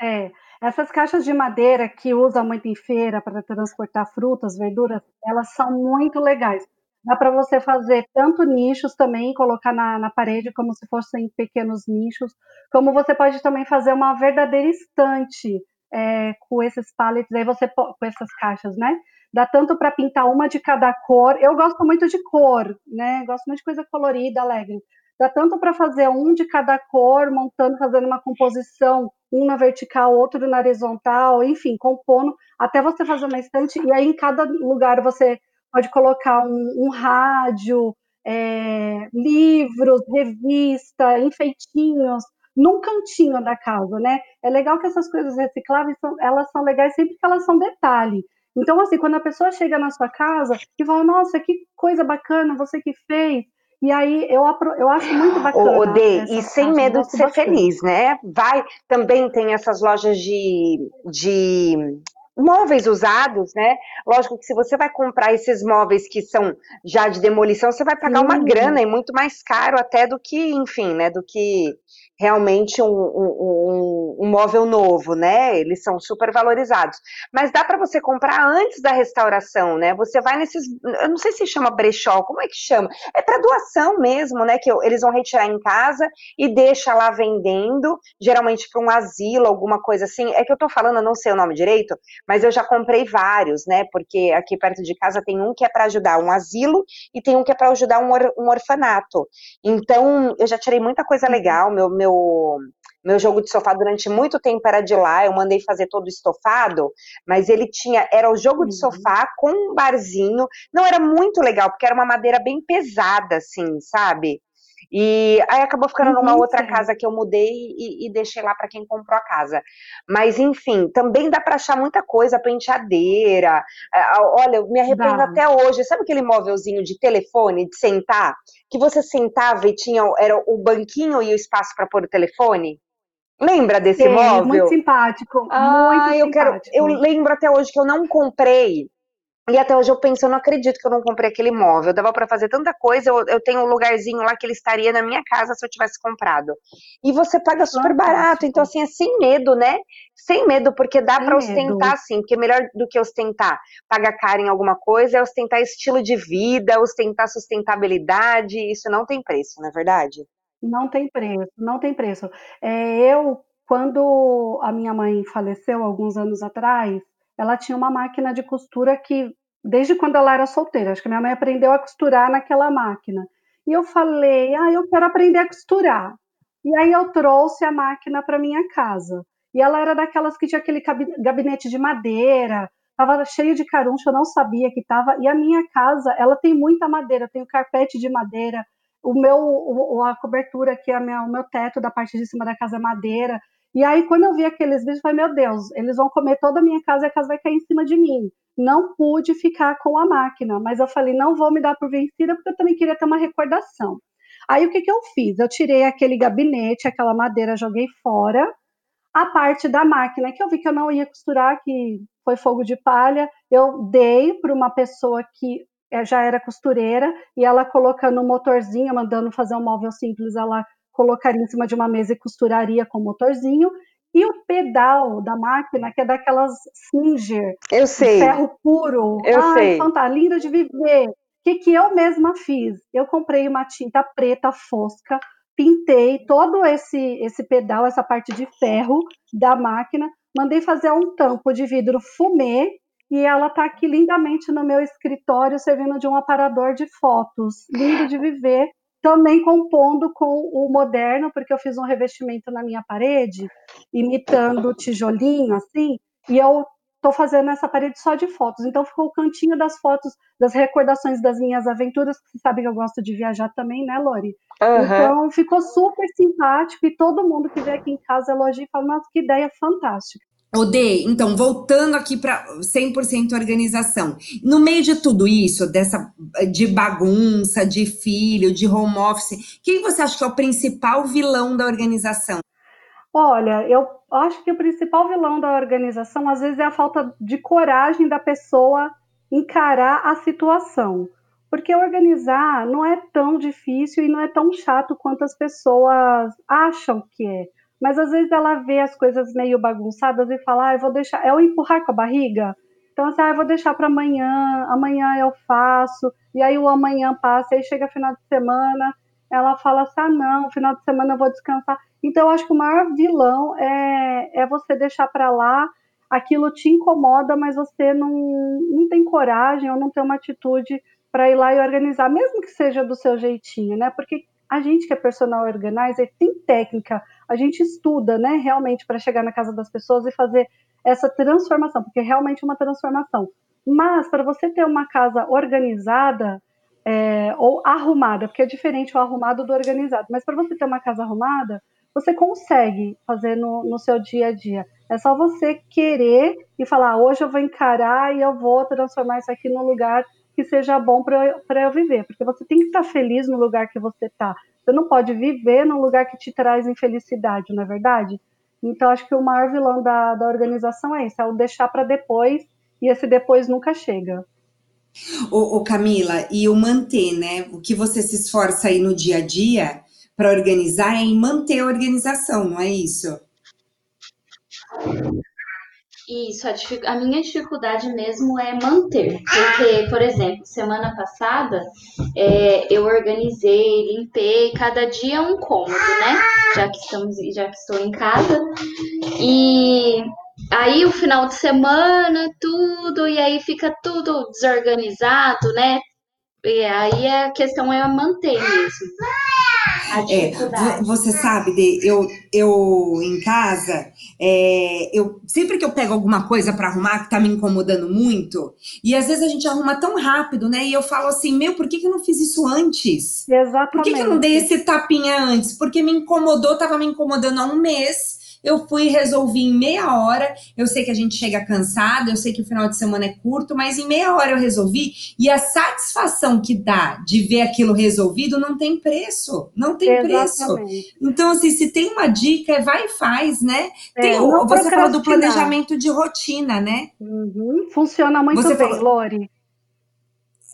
É, essas caixas de madeira que usa muito em feira para transportar frutas, verduras, elas são muito legais. Dá para você fazer tanto nichos também, colocar na, na parede como se fossem pequenos nichos, como você pode também fazer uma verdadeira estante é, com esses pallets, aí você com essas caixas, né? Dá tanto para pintar uma de cada cor. Eu gosto muito de cor, né? Gosto muito de coisa colorida, alegre. Dá tanto para fazer um de cada cor, montando, fazendo uma composição, um na vertical, outro na horizontal, enfim, compondo, até você fazer uma estante, e aí em cada lugar você pode colocar um, um rádio, é, livros, revista, enfeitinhos, num cantinho da casa, né? É legal que essas coisas recicláveis, são, elas são legais sempre que elas são detalhe. Então, assim, quando a pessoa chega na sua casa e fala, nossa, que coisa bacana, você que fez, e aí eu, eu acho muito bacana. O Dê, e sem medo de ser bastante. feliz, né? Vai, também tem essas lojas de, de móveis usados, né? Lógico que se você vai comprar esses móveis que são já de demolição, você vai pagar uma grana e muito mais caro até do que, enfim, né? Do que realmente um, um, um, móvel novo, né? Eles são super valorizados. Mas dá para você comprar antes da restauração, né? Você vai nesses, eu não sei se chama brechó, como é que chama? É para doação mesmo, né? Que eles vão retirar em casa e deixa lá vendendo, geralmente para um asilo, alguma coisa assim. É que eu tô falando, eu não sei o nome direito, mas eu já comprei vários, né? Porque aqui perto de casa tem um que é para ajudar um asilo e tem um que é para ajudar um, or, um orfanato. Então, eu já tirei muita coisa uhum. legal, meu, meu meu meu jogo de sofá durante muito tempo era de lá, eu mandei fazer todo estofado, mas ele tinha, era o jogo de uhum. sofá com um barzinho, não era muito legal, porque era uma madeira bem pesada, assim, sabe? E aí acabou ficando uhum, numa outra sim. casa que eu mudei e, e deixei lá para quem comprou a casa. Mas enfim, também dá para achar muita coisa, penteadeira. Olha, eu me arrependo dá. até hoje. Sabe aquele móvelzinho de telefone, de sentar? Que você sentava e tinha era o banquinho e o espaço para pôr o telefone? Lembra desse Sim, móvel? Muito simpático. Ah, muito eu simpático. quero. Eu lembro até hoje que eu não comprei e até hoje eu penso, eu não acredito que eu não comprei aquele móvel. Dava para fazer tanta coisa. Eu, eu, tenho um lugarzinho lá que ele estaria na minha casa se eu tivesse comprado. E você paga super barato. Então, assim, é sem medo, né? Sem medo, porque dá para ostentar, sim. Porque melhor do que ostentar pagar caro em alguma coisa é ostentar estilo de vida, ostentar sustentabilidade. Isso não tem preço, não é verdade? Não tem preço, não tem preço. É, eu, quando a minha mãe faleceu alguns anos atrás, ela tinha uma máquina de costura que, desde quando ela era solteira, acho que minha mãe aprendeu a costurar naquela máquina. E eu falei, ah, eu quero aprender a costurar. E aí eu trouxe a máquina para minha casa. E ela era daquelas que tinha aquele gabinete de madeira, estava cheio de caruncho, eu não sabia que estava. E a minha casa, ela tem muita madeira, tem o carpete de madeira, o meu, a cobertura aqui, a minha, o meu teto da parte de cima da casa é madeira. E aí, quando eu vi aqueles vídeos, eu falei, meu Deus, eles vão comer toda a minha casa e a casa vai cair em cima de mim. Não pude ficar com a máquina, mas eu falei, não vou me dar por vencida, porque eu também queria ter uma recordação. Aí, o que, que eu fiz? Eu tirei aquele gabinete, aquela madeira, joguei fora. A parte da máquina, que eu vi que eu não ia costurar, que foi fogo de palha, eu dei para uma pessoa que eh, já era costureira, e ela colocando um motorzinho, mandando fazer um móvel simples, ela colocaria em cima de uma mesa e costuraria com o motorzinho. E o pedal da máquina, que é daquelas Singer, eu sei. ferro puro. Eu Ai, sei. Fanta, linda de viver. O que, que eu mesma fiz? Eu comprei uma tinta preta fosca, pintei todo esse, esse pedal, essa parte de ferro da máquina, mandei fazer um tampo de vidro fumê e ela está aqui lindamente no meu escritório, servindo de um aparador de fotos. Lindo de viver também compondo com o moderno, porque eu fiz um revestimento na minha parede, imitando tijolinho, assim, e eu estou fazendo essa parede só de fotos. Então ficou o cantinho das fotos, das recordações das minhas aventuras, que você sabe que eu gosto de viajar também, né, Lori? Uhum. Então ficou super simpático e todo mundo que vem aqui em casa elogia e fala, nossa, que ideia fantástica. Ode, então, voltando aqui para 100% organização. No meio de tudo isso, dessa de bagunça, de filho, de home office, quem você acha que é o principal vilão da organização? Olha, eu acho que o principal vilão da organização, às vezes, é a falta de coragem da pessoa encarar a situação. Porque organizar não é tão difícil e não é tão chato quanto as pessoas acham que é. Mas às vezes ela vê as coisas meio bagunçadas e fala, ah, eu vou deixar. É o empurrar com a barriga. Então, assim, ah, eu vou deixar para amanhã, amanhã eu faço. E aí o amanhã passa, aí chega final de semana, ela fala assim, ah, não, final de semana eu vou descansar. Então, eu acho que o maior vilão é, é você deixar para lá, aquilo te incomoda, mas você não, não tem coragem ou não tem uma atitude para ir lá e organizar, mesmo que seja do seu jeitinho, né? Porque a gente que é personal organizer tem técnica, a gente estuda, né, realmente para chegar na casa das pessoas e fazer essa transformação, porque é realmente uma transformação. Mas para você ter uma casa organizada é, ou arrumada, porque é diferente o arrumado do organizado, mas para você ter uma casa arrumada, você consegue fazer no, no seu dia a dia. É só você querer e falar: ah, hoje eu vou encarar e eu vou transformar isso aqui num lugar que seja bom para eu, viver. Porque você tem que estar feliz no lugar que você está. Você não pode viver num lugar que te traz infelicidade, não é verdade? Então, acho que o maior vilão da, da organização é isso: é o deixar para depois e esse depois nunca chega. Ô, ô, Camila, e o manter, né? O que você se esforça aí no dia a dia para organizar é em manter a organização, não é isso? Isso, a, a, minha dificuldade mesmo é manter. Porque, por exemplo, semana passada é, eu organizei, limpei, cada dia um cômodo, né? Já que estamos, já que estou em casa. E aí o final de semana, tudo, e aí fica tudo desorganizado, né? E aí a questão é manter mesmo. É, você sabe, de, eu, eu em casa, é, eu sempre que eu pego alguma coisa para arrumar que tá me incomodando muito, e às vezes a gente arruma tão rápido, né? E eu falo assim, meu, por que, que eu não fiz isso antes? Exatamente. Por que, que eu não dei esse tapinha antes? Porque me incomodou, tava me incomodando há um mês eu fui e resolvi em meia hora. Eu sei que a gente chega cansado, eu sei que o final de semana é curto, mas em meia hora eu resolvi. E a satisfação que dá de ver aquilo resolvido não tem preço. Não tem Exatamente. preço. Então, assim, se tem uma dica, é vai e faz, né? É, tem, você falou do planejamento de rotina, né? Uhum. Funciona muito você bem, falou... Lori.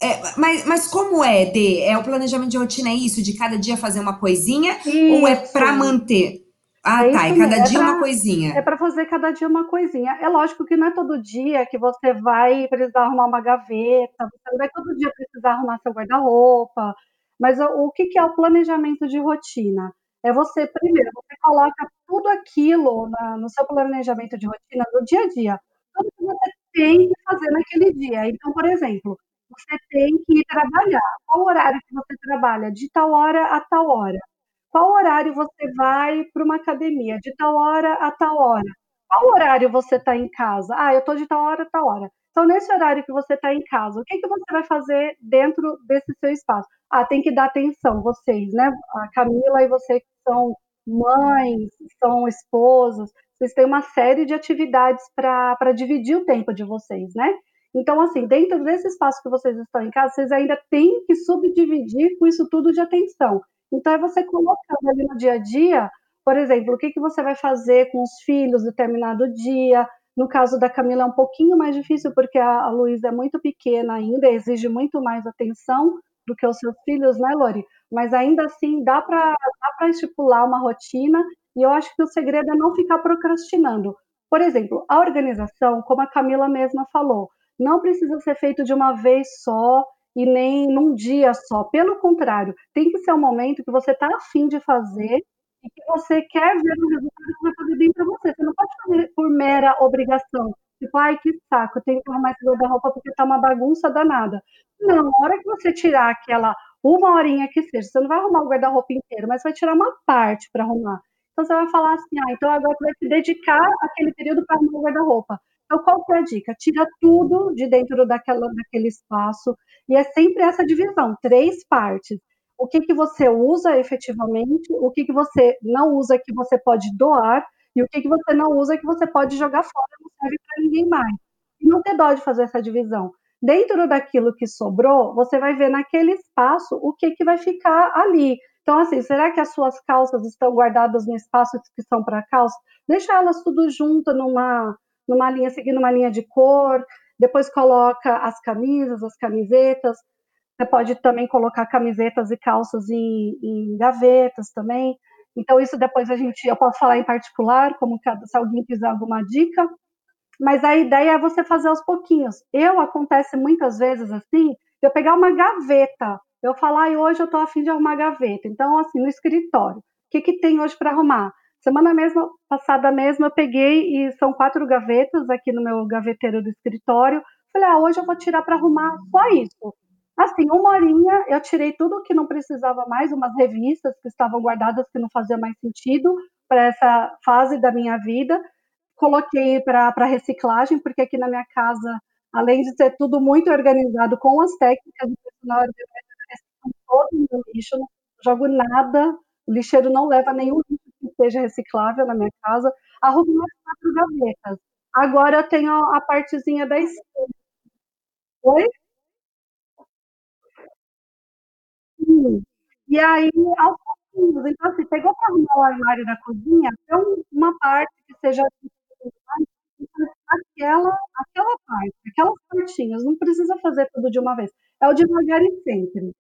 É, mas, mas como é, de É o planejamento de rotina, é isso? De cada dia fazer uma coisinha? Isso. Ou é para manter? Ah, é tá. E cada dia é pra, uma coisinha. É para fazer cada dia uma coisinha. É lógico que não é todo dia que você vai precisar arrumar uma gaveta, você não vai todo dia precisar arrumar seu guarda-roupa. Mas o, o que, que é o planejamento de rotina? É você, primeiro, você coloca tudo aquilo na, no seu planejamento de rotina do dia a dia. Tudo que você tem que fazer naquele dia. Então, por exemplo, você tem que ir trabalhar. Qual horário que você trabalha? De tal hora a tal hora. Qual horário você vai para uma academia? De tal hora a tal hora. Qual horário você está em casa? Ah, eu estou de tal hora a tal hora. Então, nesse horário que você está em casa, o que, que você vai fazer dentro desse seu espaço? Ah, tem que dar atenção, vocês, né? A Camila e você que são mães, são esposas, vocês têm uma série de atividades para dividir o tempo de vocês, né? Então, assim, dentro desse espaço que vocês estão em casa, vocês ainda têm que subdividir com isso tudo de atenção. Então, é você colocando ali no dia a dia, por exemplo, o que, que você vai fazer com os filhos determinado dia. No caso da Camila é um pouquinho mais difícil, porque a, a Luísa é muito pequena ainda, exige muito mais atenção do que os seus filhos, né, Lori? Mas ainda assim, dá para estipular uma rotina, e eu acho que o segredo é não ficar procrastinando. Por exemplo, a organização, como a Camila mesma falou, não precisa ser feito de uma vez só, e nem num dia só. Pelo contrário, tem que ser um momento que você está afim de fazer e que você quer ver o resultado que vai fazer bem para você. Você não pode fazer por mera obrigação. Tipo, ai, que saco, eu tenho que arrumar esse guarda-roupa porque tá uma bagunça danada. Não, na hora que você tirar aquela uma horinha que seja, você não vai arrumar o guarda-roupa inteiro, mas vai tirar uma parte para arrumar. Então você vai falar assim, ah, então agora você vai se dedicar aquele período para arrumar o guarda-roupa. Então, qual que é a dica? Tira tudo de dentro daquela, daquele espaço, e é sempre essa divisão, três partes. O que, que você usa efetivamente, o que, que você não usa que você pode doar, e o que, que você não usa que você pode jogar fora, não serve para ninguém mais. E não ter dó de fazer essa divisão. Dentro daquilo que sobrou, você vai ver naquele espaço o que, que vai ficar ali. Então, assim, será que as suas calças estão guardadas no espaço que são para calça? Deixa elas tudo junto numa, numa linha, seguindo uma linha de cor, depois coloca as camisas, as camisetas. Você pode também colocar camisetas e calças em, em gavetas também. Então, isso depois a gente, eu posso falar em particular, como se alguém quiser alguma dica, mas a ideia é você fazer aos pouquinhos. Eu, acontece muitas vezes assim, eu pegar uma gaveta, eu falar, e hoje eu estou afim de arrumar gaveta. Então, assim, no escritório, o que, que tem hoje para arrumar? Semana mesmo, passada mesmo, eu peguei e são quatro gavetas aqui no meu gaveteiro do escritório. Falei, ah, hoje eu vou tirar para arrumar só isso. Assim, uma horinha, eu tirei tudo que não precisava mais, umas revistas que estavam guardadas que não fazia mais sentido para essa fase da minha vida. Coloquei para reciclagem, porque aqui na minha casa, além de ser tudo muito organizado com as técnicas de personal todo no lixo, não jogo nada, o lixeiro não leva nenhum lixo seja reciclável na minha casa. Arrumei as quatro gavetas. Agora eu tenho a partezinha da esquerda. Oi? Sim. E aí, aos pouquinhos, então assim, pegou para arrumar o armário da cozinha, tem uma parte que seja aquela, aquela parte, aquelas partinhas, não precisa fazer tudo de uma vez. É o devagar e sempre.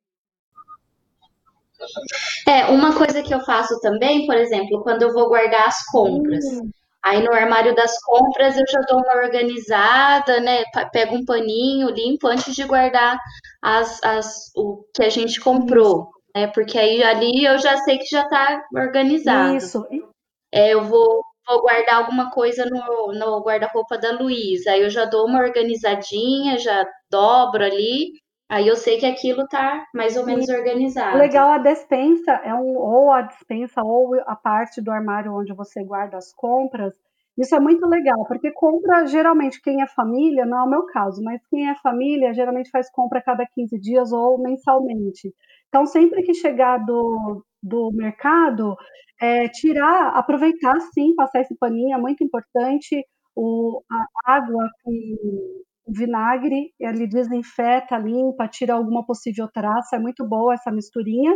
É, uma coisa que eu faço também, por exemplo, quando eu vou guardar as compras. Hum. Aí no armário das compras eu já dou uma organizada, né? Pego um paninho, limpo antes de guardar as, as, o que a gente comprou, né? Porque aí ali eu já sei que já está organizado. Isso. É, eu vou, vou guardar alguma coisa no, no guarda-roupa da Luísa. Aí eu já dou uma organizadinha, já dobro ali Aí eu sei que aquilo tá mais ou menos organizado. Legal, a despensa é um ou a despensa ou a parte do armário onde você guarda as compras. Isso é muito legal, porque compra geralmente quem é família, não é o meu caso, mas quem é família geralmente faz compra a cada 15 dias ou mensalmente. Então, sempre que chegar do, do mercado, é, tirar, aproveitar sim, passar esse paninho é muito importante. O, a água com vinagre, ele desinfeta, limpa, tira alguma possível traça, é muito boa essa misturinha.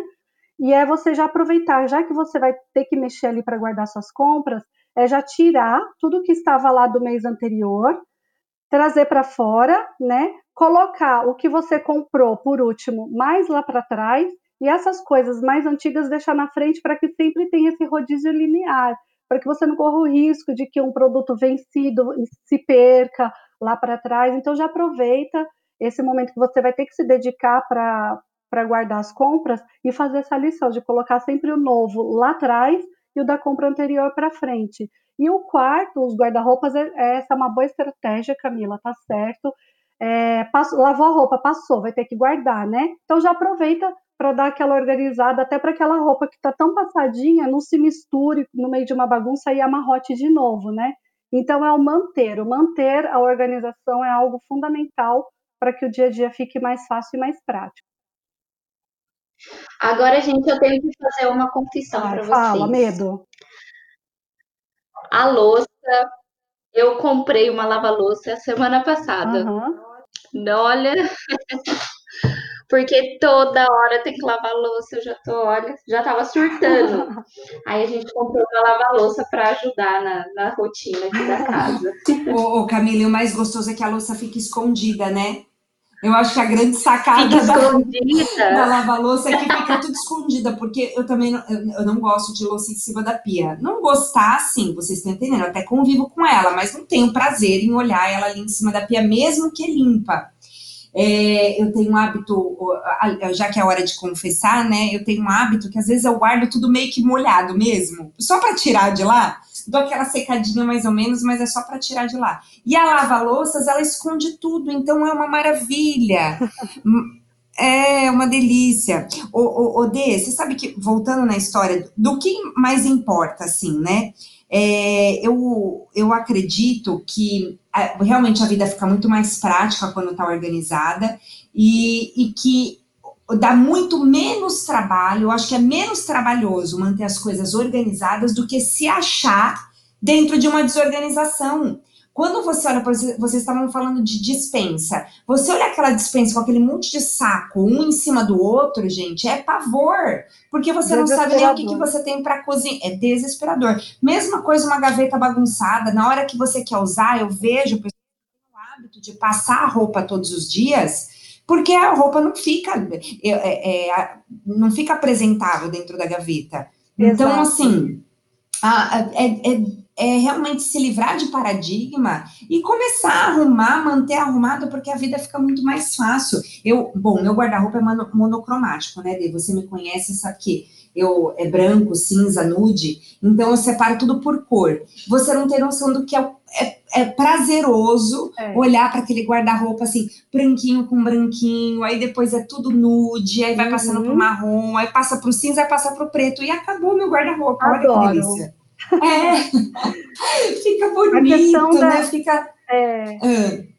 E é você já aproveitar, já que você vai ter que mexer ali para guardar suas compras, é já tirar tudo que estava lá do mês anterior, trazer para fora, né? Colocar o que você comprou por último mais lá para trás e essas coisas mais antigas deixar na frente para que sempre tenha esse rodízio linear, para que você não corra o risco de que um produto vencido se perca lá para trás. Então já aproveita esse momento que você vai ter que se dedicar para para guardar as compras e fazer essa lição de colocar sempre o novo lá atrás e o da compra anterior para frente. E o quarto, os guarda-roupas, é, é, essa é uma boa estratégia, Camila, tá certo. É, passou, lavou a roupa, passou, vai ter que guardar, né? Então já aproveita para dar aquela organizada, até para aquela roupa que está tão passadinha não se misture no meio de uma bagunça e amarrote de novo, né? Então, é o manter. O manter a organização é algo fundamental para que o dia a dia fique mais fácil e mais prático. Agora, gente, eu tenho que fazer uma confissão para vocês. Fala, medo. A louça, eu comprei uma lava-louça semana passada. Uhum. Olha, porque toda hora tem que lavar louça, eu já tô, olha, já tava surtando. Aí a gente comprou uma lava-louça para ajudar na, na rotina aqui da casa. ô, ô Camila, o mais gostoso é que a louça fica escondida, né? Eu acho que a grande sacada da, da lava-louça é que fica tudo escondida, porque eu também não, eu, eu, não gosto de louça em cima da pia. Não gostar, sim, vocês estão entendendo, eu até convivo com ela, mas não tenho prazer em olhar ela ali em cima da pia, mesmo que limpa. É, eu tenho um hábito, já que é hora de confessar, né? Eu tenho um hábito que às vezes eu guardo tudo meio que molhado mesmo, só para tirar de lá. Dou aquela secadinha mais ou menos, mas é só para tirar de lá. E a lava-louças, ela esconde tudo, então é uma maravilha. É uma delícia. O, o, o Dê, você sabe que, voltando na história, do que mais importa, assim, né? É, eu, eu acredito que a, realmente a vida fica muito mais prática quando está organizada e, e que dá muito menos trabalho, eu acho que é menos trabalhoso manter as coisas organizadas do que se achar dentro de uma desorganização. Quando você olha, vocês estavam falando de dispensa. Você olha aquela dispensa com aquele monte de saco, um em cima do outro, gente, é pavor. Porque você não sabe nem o que, que você tem para cozinhar. É desesperador. Mesma coisa, uma gaveta bagunçada. Na hora que você quer usar, eu vejo o pessoal tem o hábito de passar a roupa todos os dias porque a roupa não fica, é, é, é não fica apresentável dentro da gaveta. Então, Exato. assim, a, a, é, é, é, realmente se livrar de paradigma e começar a arrumar, manter arrumado, porque a vida fica muito mais fácil. Eu, bom, meu guarda-roupa é monocromático, né, Dê? Você me conhece, sabe que eu é branco, cinza, nude, então eu separo tudo por cor. Você não tem noção do que é, é, é prazeroso é. olhar para aquele guarda-roupa assim, branquinho com branquinho, aí depois é tudo nude, aí vai uhum. passando pro marrom, aí passa pro cinza, aí passa pro preto, e acabou meu guarda-roupa. Olha que delícia. É, fica bonito, né? Fica. É. Ah.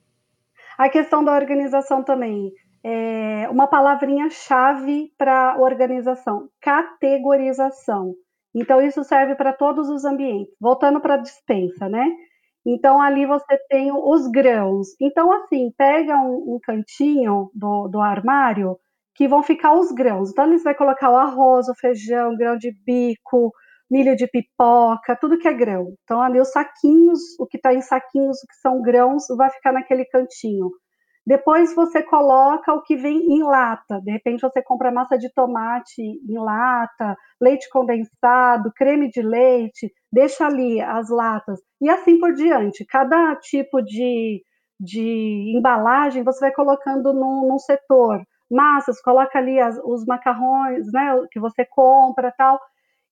A questão da organização também é, uma palavrinha-chave para organização: categorização. Então, isso serve para todos os ambientes. Voltando para a dispensa, né? Então, ali você tem os grãos. Então, assim, pega um, um cantinho do, do armário que vão ficar os grãos. Então, você vai colocar o arroz, o feijão, grão de bico, milho de pipoca, tudo que é grão. Então, ali os saquinhos, o que está em saquinhos, o que são grãos, vai ficar naquele cantinho. Depois você coloca o que vem em lata. De repente você compra massa de tomate em lata, leite condensado, creme de leite, deixa ali as latas e assim por diante. Cada tipo de, de embalagem você vai colocando num, num setor. Massas, coloca ali as, os macarrões, né, que você compra, tal.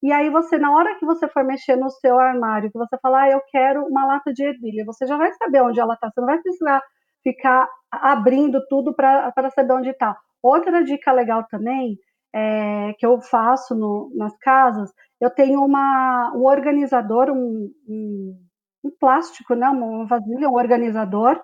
E aí você, na hora que você for mexer no seu armário, que você falar, ah, eu quero uma lata de ervilha, você já vai saber onde ela está. Você não vai precisar ficar abrindo tudo para saber onde está. Outra dica legal também é, que eu faço no, nas casas, eu tenho uma, um organizador, um, um, um plástico, né, uma vasilha, um organizador,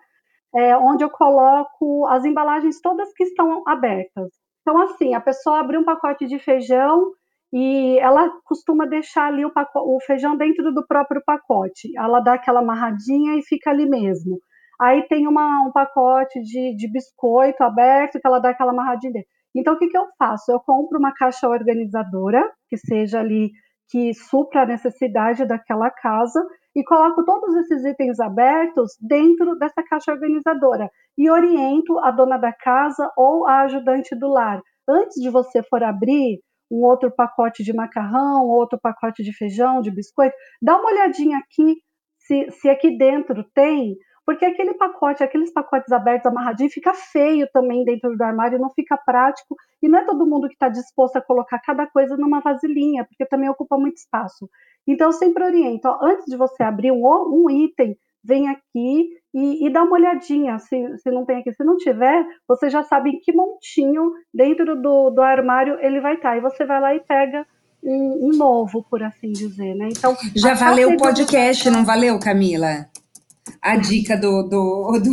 é, onde eu coloco as embalagens todas que estão abertas. Então, assim, a pessoa abre um pacote de feijão e ela costuma deixar ali o, o feijão dentro do próprio pacote. Ela dá aquela amarradinha e fica ali mesmo. Aí tem uma, um pacote de, de biscoito aberto que ela dá aquela amarradinha dentro. Então, o que, que eu faço? Eu compro uma caixa organizadora, que seja ali, que supra a necessidade daquela casa, e coloco todos esses itens abertos dentro dessa caixa organizadora e oriento a dona da casa ou a ajudante do lar. Antes de você for abrir um outro pacote de macarrão, outro pacote de feijão, de biscoito, dá uma olhadinha aqui se, se aqui dentro tem porque aquele pacote, aqueles pacotes abertos, amarradinhos, fica feio também dentro do armário, não fica prático, e não é todo mundo que está disposto a colocar cada coisa numa vasilhinha, porque também ocupa muito espaço. Então, sempre oriento, ó, antes de você abrir um, um item, vem aqui e, e, dá uma olhadinha, se, se não tem aqui. Se não tiver, você já sabe em que montinho dentro do, do armário ele vai estar. Tá. E você vai lá e pega um, um novo, por assim dizer, né? Então, já valeu o podcast, não valeu, Camila? a dica do, do, do,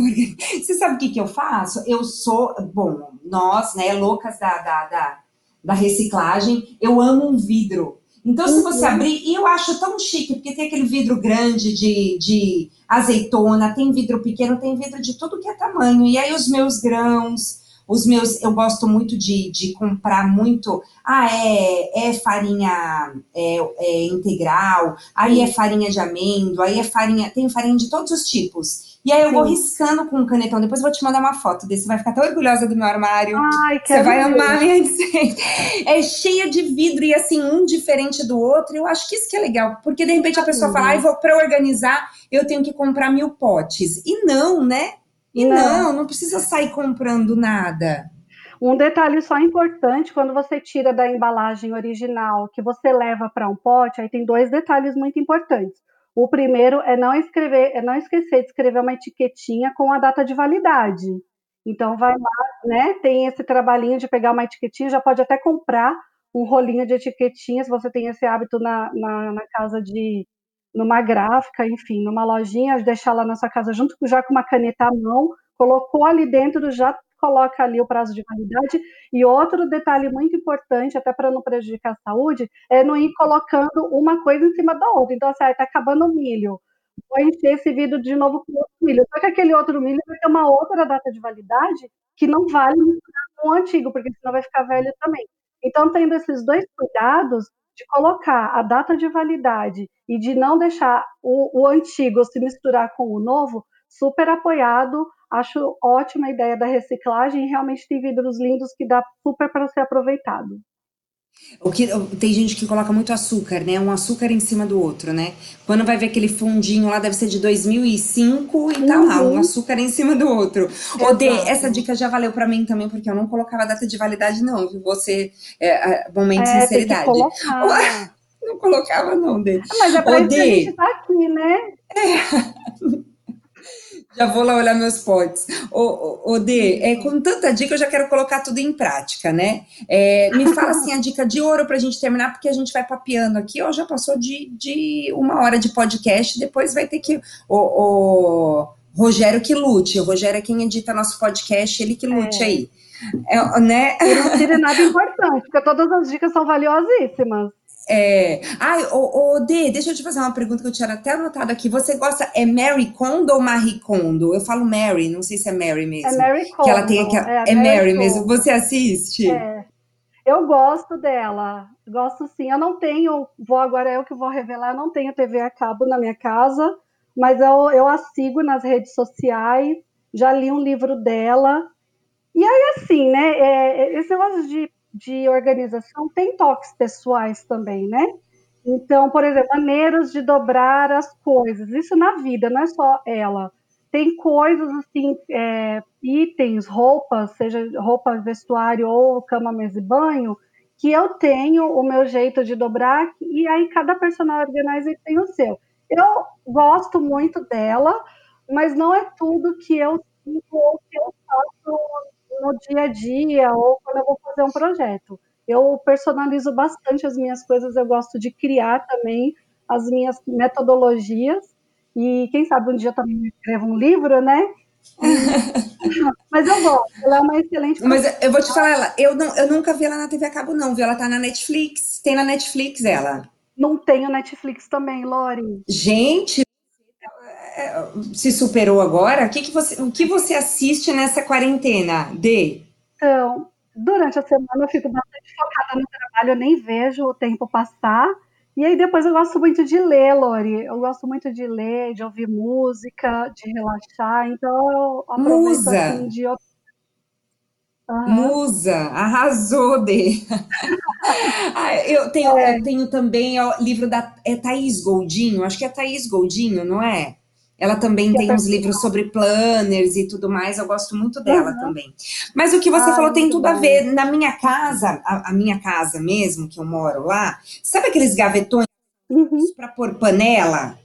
Você sabe o que, que eu faço? Eu sou. Bom, nós, né, loucas da, da, da, da reciclagem, eu amo um vidro. Então, se você uhum. abrir, e eu acho tão chique, porque tem aquele vidro grande de, de azeitona, tem vidro pequeno, tem vidro de tudo que é tamanho. E aí, os meus grãos, os meus, eu gosto muito de, de comprar muito. Ah, é, é farinha é, é integral, aí é farinha de amêndoa, aí é farinha. Tem farinha de todos os tipos. E aí eu Sim. vou riscando com um canetão. Depois eu vou te mandar uma foto desse. Você vai ficar tão orgulhosa do meu armário. Ai, Você vai ver. amar minha É cheia de vidro e assim, um diferente do outro. Eu acho que isso que é legal. Porque de repente a pessoa fala, ah, vou para organizar, eu tenho que comprar mil potes. E não, né? E não, não, não precisa sair comprando nada. Um detalhe só importante, quando você tira da embalagem original, que você leva para um pote, aí tem dois detalhes muito importantes. O primeiro é não escrever, é não esquecer de escrever uma etiquetinha com a data de validade. Então vai lá, né? Tem esse trabalhinho de pegar uma etiquetinha, já pode até comprar um rolinho de etiquetinha, se você tem esse hábito na, na, na casa de, numa gráfica, enfim, numa lojinha, deixar lá na sua casa junto já com uma caneta à mão, colocou ali dentro, já coloca ali o prazo de validade. E outro detalhe muito importante, até para não prejudicar a saúde, é não ir colocando uma coisa em cima da outra. Então, assim, está acabando o milho. Vou encher esse vidro de novo com outro milho. Só que aquele outro milho vai ter uma outra data de validade que não vale com o antigo, porque senão vai ficar velho também. Então, tendo esses dois cuidados, de colocar a data de validade e de não deixar o, o antigo se misturar com o novo, super apoiado acho ótima a ideia da reciclagem realmente tem vidros lindos que dá super para ser aproveitado. O que, tem gente que coloca muito açúcar, né? Um açúcar em cima do outro, né? Quando vai ver aquele fundinho lá, deve ser de 2005 e tá lá, um uhum. açúcar em cima do outro. Ô, Dê, essa dica já valeu para mim também, porque eu não colocava data de validade, não, viu? Você, é, momento de é, sinceridade. não colocava, não, Dê. Mas é pra Ô, isso que a gente tá aqui, né? É. Já vou lá olhar meus potes. Ô, ô, Dê, é, com tanta dica, eu já quero colocar tudo em prática, né? É, me fala assim a dica de ouro para a gente terminar, porque a gente vai papeando aqui. Ó, já passou de, de uma hora de podcast, depois vai ter que. O, o Rogério que lute. O Rogério é quem edita nosso podcast, ele que lute é. aí. É, né? Não tire nada importante, porque todas as dicas são valiosíssimas. É... Ai, ô, ô, Dê, deixa eu te fazer uma pergunta que eu tinha até anotado aqui. Você gosta, é Mary Kondo ou Marie Kondo? Eu falo Mary, não sei se é Mary mesmo. É Mary Kondo. Que ela tem aqui, é, é Mary, mesmo. Você assiste? É. Eu gosto dela, gosto sim. Eu não tenho, vou agora eu que vou revelar, eu não tenho TV a cabo na minha casa, mas eu, eu a sigo nas redes sociais, já li um livro dela. E aí, assim, né, é, esse negócio de de organização tem toques pessoais também, né? Então, por exemplo, maneiras de dobrar as coisas. Isso na vida, não é só ela. Tem coisas assim, é, itens, roupas, seja roupa, vestuário ou cama, mesa e banho, que eu tenho o meu jeito de dobrar e aí cada personal organizer tem o seu. Eu gosto muito dela, mas não é tudo que eu sinto ou que eu faço no dia a dia ou quando eu vou fazer um projeto. Eu personalizo bastante as minhas coisas, eu gosto de criar também as minhas metodologias e quem sabe um dia eu também escrevo um livro, né? Mas eu gosto, ela é uma excelente. Mas eu vou te falar, ela, eu, não, eu nunca vi ela na TV a cabo, não, viu? Ela tá na Netflix. Tem na Netflix ela. Não tenho Netflix também, Lori. Gente, se superou agora? O que, que, você, o que você assiste nessa quarentena, D? Então, durante a semana eu fico bastante focada no trabalho, eu nem vejo o tempo passar. E aí depois eu gosto muito de ler, Lori. Eu gosto muito de ler, de ouvir música, de relaxar. Então eu aproveito Musa. assim de Uhum. Musa, arrasou, Dê. Ah, eu, tenho, é. eu tenho também o livro da é Thaís Goldinho, acho que é Thaís Goldinho, não é? Ela também tem uns livros sobre planners e tudo mais, eu gosto muito dela uhum. também. Mas o que você ah, falou tem tudo bom. a ver. Na minha casa, a, a, minha casa mesmo, que eu moro lá, sabe aqueles gavetões uhum. para pôr panela?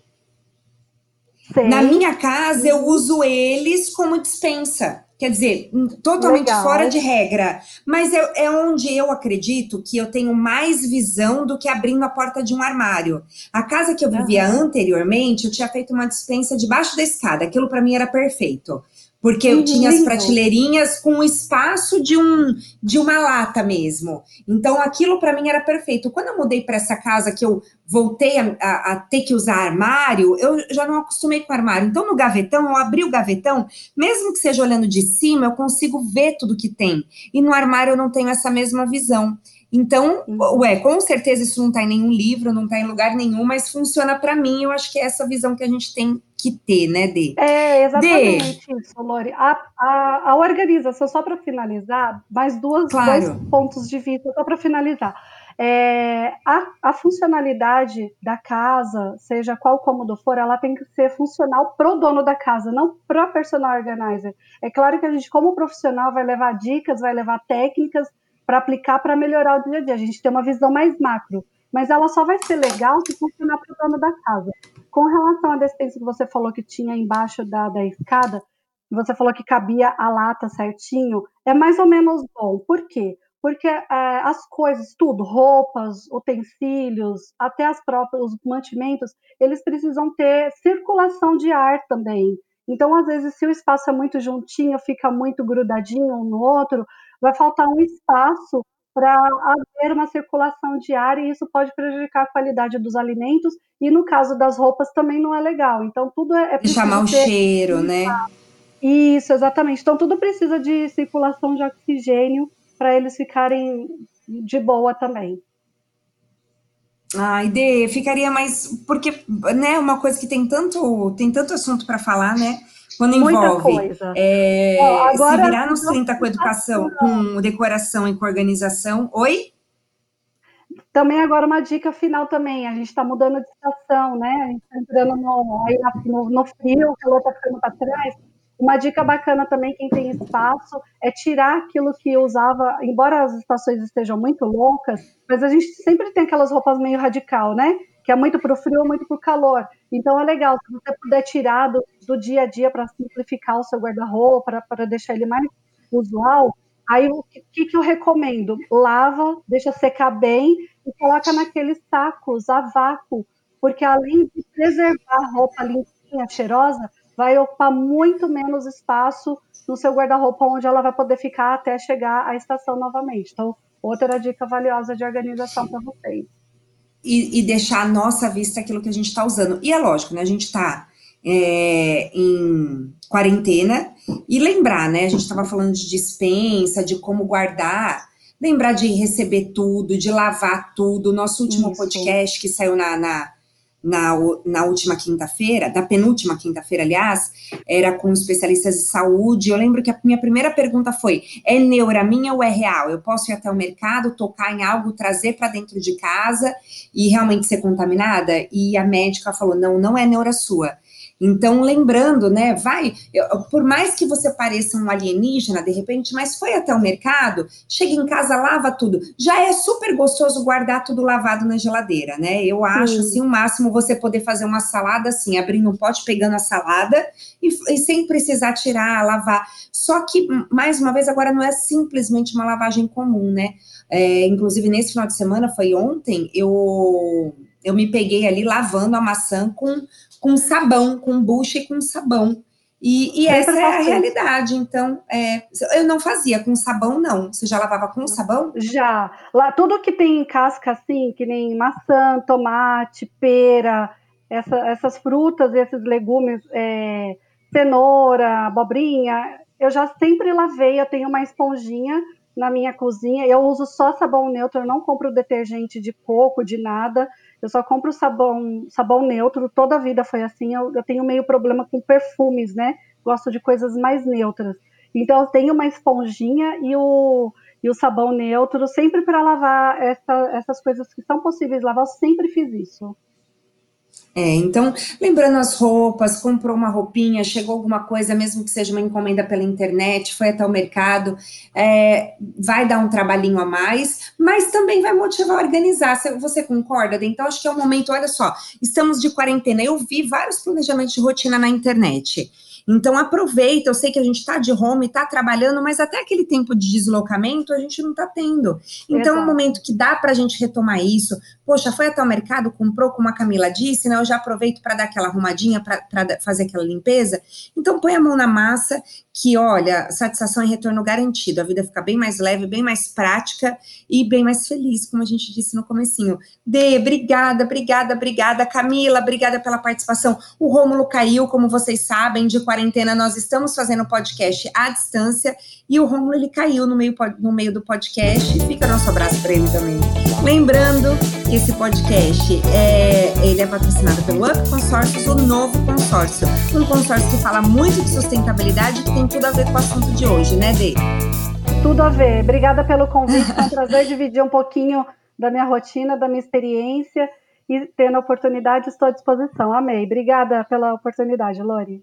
Sei. Na minha casa, eu uso eles como dispensa. Quer dizer, totalmente Legal. fora de regra. Mas é, é, onde eu acredito que eu tenho mais visão do que abrindo a porta de um armário. A casa que eu vivia uhum. anteriormente, eu tinha feito uma dispensa debaixo da escada. Aquilo para mim era perfeito porque eu tinha as prateleirinhas com espaço de um de uma lata mesmo. Então aquilo para mim era perfeito. Quando eu mudei para essa casa que eu voltei a, a, a, ter que usar armário, eu já não acostumei com armário. Então no gavetão, eu abri o gavetão, mesmo que seja olhando de cima, eu consigo ver tudo que tem. E no armário eu não tenho essa mesma visão. Então, ué, com certeza isso não está em nenhum livro, não está em lugar nenhum, mas funciona para mim. Eu acho que é essa visão que a gente tem que ter, né, Dê? É, exatamente Dê. isso, Lori. A, a, a organização, só para finalizar, mais duas, claro. dois pontos de vista, só para finalizar. É, a, a, funcionalidade da casa, seja qual cômodo for, ela tem que ser funcional pro dono da casa, não para personal organizer. É claro que a gente, como profissional, vai levar dicas, vai levar técnicas para aplicar para melhorar o dia a dia. A gente tem uma visão mais macro, mas ela só vai ser legal se funcionar para o dono da casa. Com relação à despensa que você falou que tinha embaixo da, da escada, você falou que cabia a lata certinho, é mais ou menos bom. Por quê? Porque é, as coisas, tudo, roupas, utensílios, até as próprias, os mantimentos, eles precisam ter circulação de ar também. Então, às vezes, se o espaço é muito juntinho, fica muito grudadinho um no outro, vai faltar um espaço para haver uma circulação de ar e isso pode prejudicar a qualidade dos alimentos e no caso das roupas também não é legal. Então tudo é, é chamar o cheiro, né? Isso, exatamente. Então tudo precisa de circulação de oxigênio para eles ficarem de boa também. A ideia ficaria mais porque, né, uma coisa que tem tanto tem tanto assunto para falar, né? Quando envolve é, agora, se virar nos 30 com educação, com decoração e com organização. Oi? Também agora uma dica final também, a gente está mudando de estação, né? A gente está entrando no, aí no, no frio, o calor está ficando para trás. Uma dica bacana também, quem tem espaço, é tirar aquilo que usava, embora as estações estejam muito loucas, mas a gente sempre tem aquelas roupas meio radical, né? Que é muito para o frio muito para o calor. Então é legal, se você puder tirar do, do dia a dia para simplificar o seu guarda-roupa, para deixar ele mais usual, aí o que, que eu recomendo? Lava, deixa secar bem e coloca naqueles sacos a vácuo, porque além de preservar a roupa limpinha, cheirosa, vai ocupar muito menos espaço no seu guarda-roupa, onde ela vai poder ficar até chegar à estação novamente. Então, outra dica valiosa de organização para vocês. E, e, deixar à nossa vista aquilo que a gente está usando. E é lógico, né? A gente está é, em quarentena e lembrar, né? A gente estava falando de dispensa, de como guardar. Lembrar de receber tudo, de lavar tudo. Nosso último Isso. podcast que saiu na, na na, na última quinta-feira, da penúltima quinta-feira, aliás, era com especialistas de saúde. Eu lembro que a minha primeira pergunta foi: é neura minha ou é real? Eu posso ir até o mercado, tocar em algo, trazer para dentro de casa e realmente ser contaminada? E a médica falou: não, não é neura sua. Então, lembrando, né, vai, por mais que você pareça um alienígena de repente, mas foi até o mercado, chega em casa, lava tudo. Já é super gostoso guardar tudo lavado na geladeira, né? Eu acho, Sim. assim, o máximo você poder fazer uma salada assim, abrindo um pote, pegando a salada e, e sem precisar tirar, lavar. Só que, mais uma vez, agora não é simplesmente uma lavagem comum, né? É, inclusive, nesse final de semana, foi ontem, eu eu me peguei ali lavando a maçã com com sabão, com bucha e com sabão. E, e essa é a realidade. Então, é, eu não fazia com sabão, não. Você já lavava com sabão? Já. Lá, tudo que tem casca assim, que nem maçã, tomate, pera, essa, essas frutas, esses legumes, é, cenoura, abobrinha, eu já sempre lavei. Eu tenho uma esponjinha na minha cozinha. Eu uso só sabão neutro, eu não compro detergente de coco, de nada. Eu só compro sabão, sabão neutro, toda a vida foi assim. Eu, eu tenho meio problema com perfumes, né? Gosto de coisas mais neutras. Então eu tenho uma esponjinha e o, e o sabão neutro sempre para lavar essa, essas coisas que são possíveis lavar. Eu sempre fiz isso. É, então, lembrando as roupas, comprou uma roupinha, chegou alguma coisa, mesmo que seja uma encomenda pela internet, foi até o mercado, é, vai dar um trabalhinho a mais, mas também vai motivar a organizar. Você concorda? Então, acho que é o momento, olha só, estamos de quarentena, eu vi vários planejamentos de rotina na internet. Então aproveita, eu sei que a gente está de home, está trabalhando, mas até aquele tempo de deslocamento a gente não está tendo. Então Exato. é um momento que dá para a gente retomar isso. Poxa, foi até o mercado, comprou, como a Camila disse, né? Eu já aproveito para dar aquela arrumadinha, para fazer aquela limpeza. Então põe a mão na massa, que olha, satisfação e retorno garantido. A vida fica bem mais leve, bem mais prática e bem mais feliz, como a gente disse no comecinho. Dê, obrigada, obrigada, obrigada. Camila, obrigada pela participação. O Rômulo caiu, como vocês sabem, de quarentena nós estamos fazendo podcast à distância e o Romulo ele caiu no meio, no meio do podcast. Fica nosso abraço para ele também. Lembrando que esse podcast é, ele é patrocinado pelo Up Consórcios, o novo consórcio. Um consórcio que fala muito de sustentabilidade que tem tudo a ver com o assunto de hoje, né, Dê? Tudo a ver. Obrigada pelo convite. Foi um prazer dividir um pouquinho da minha rotina, da minha experiência e tendo a oportunidade, estou à disposição. Amei. Obrigada pela oportunidade, Lori.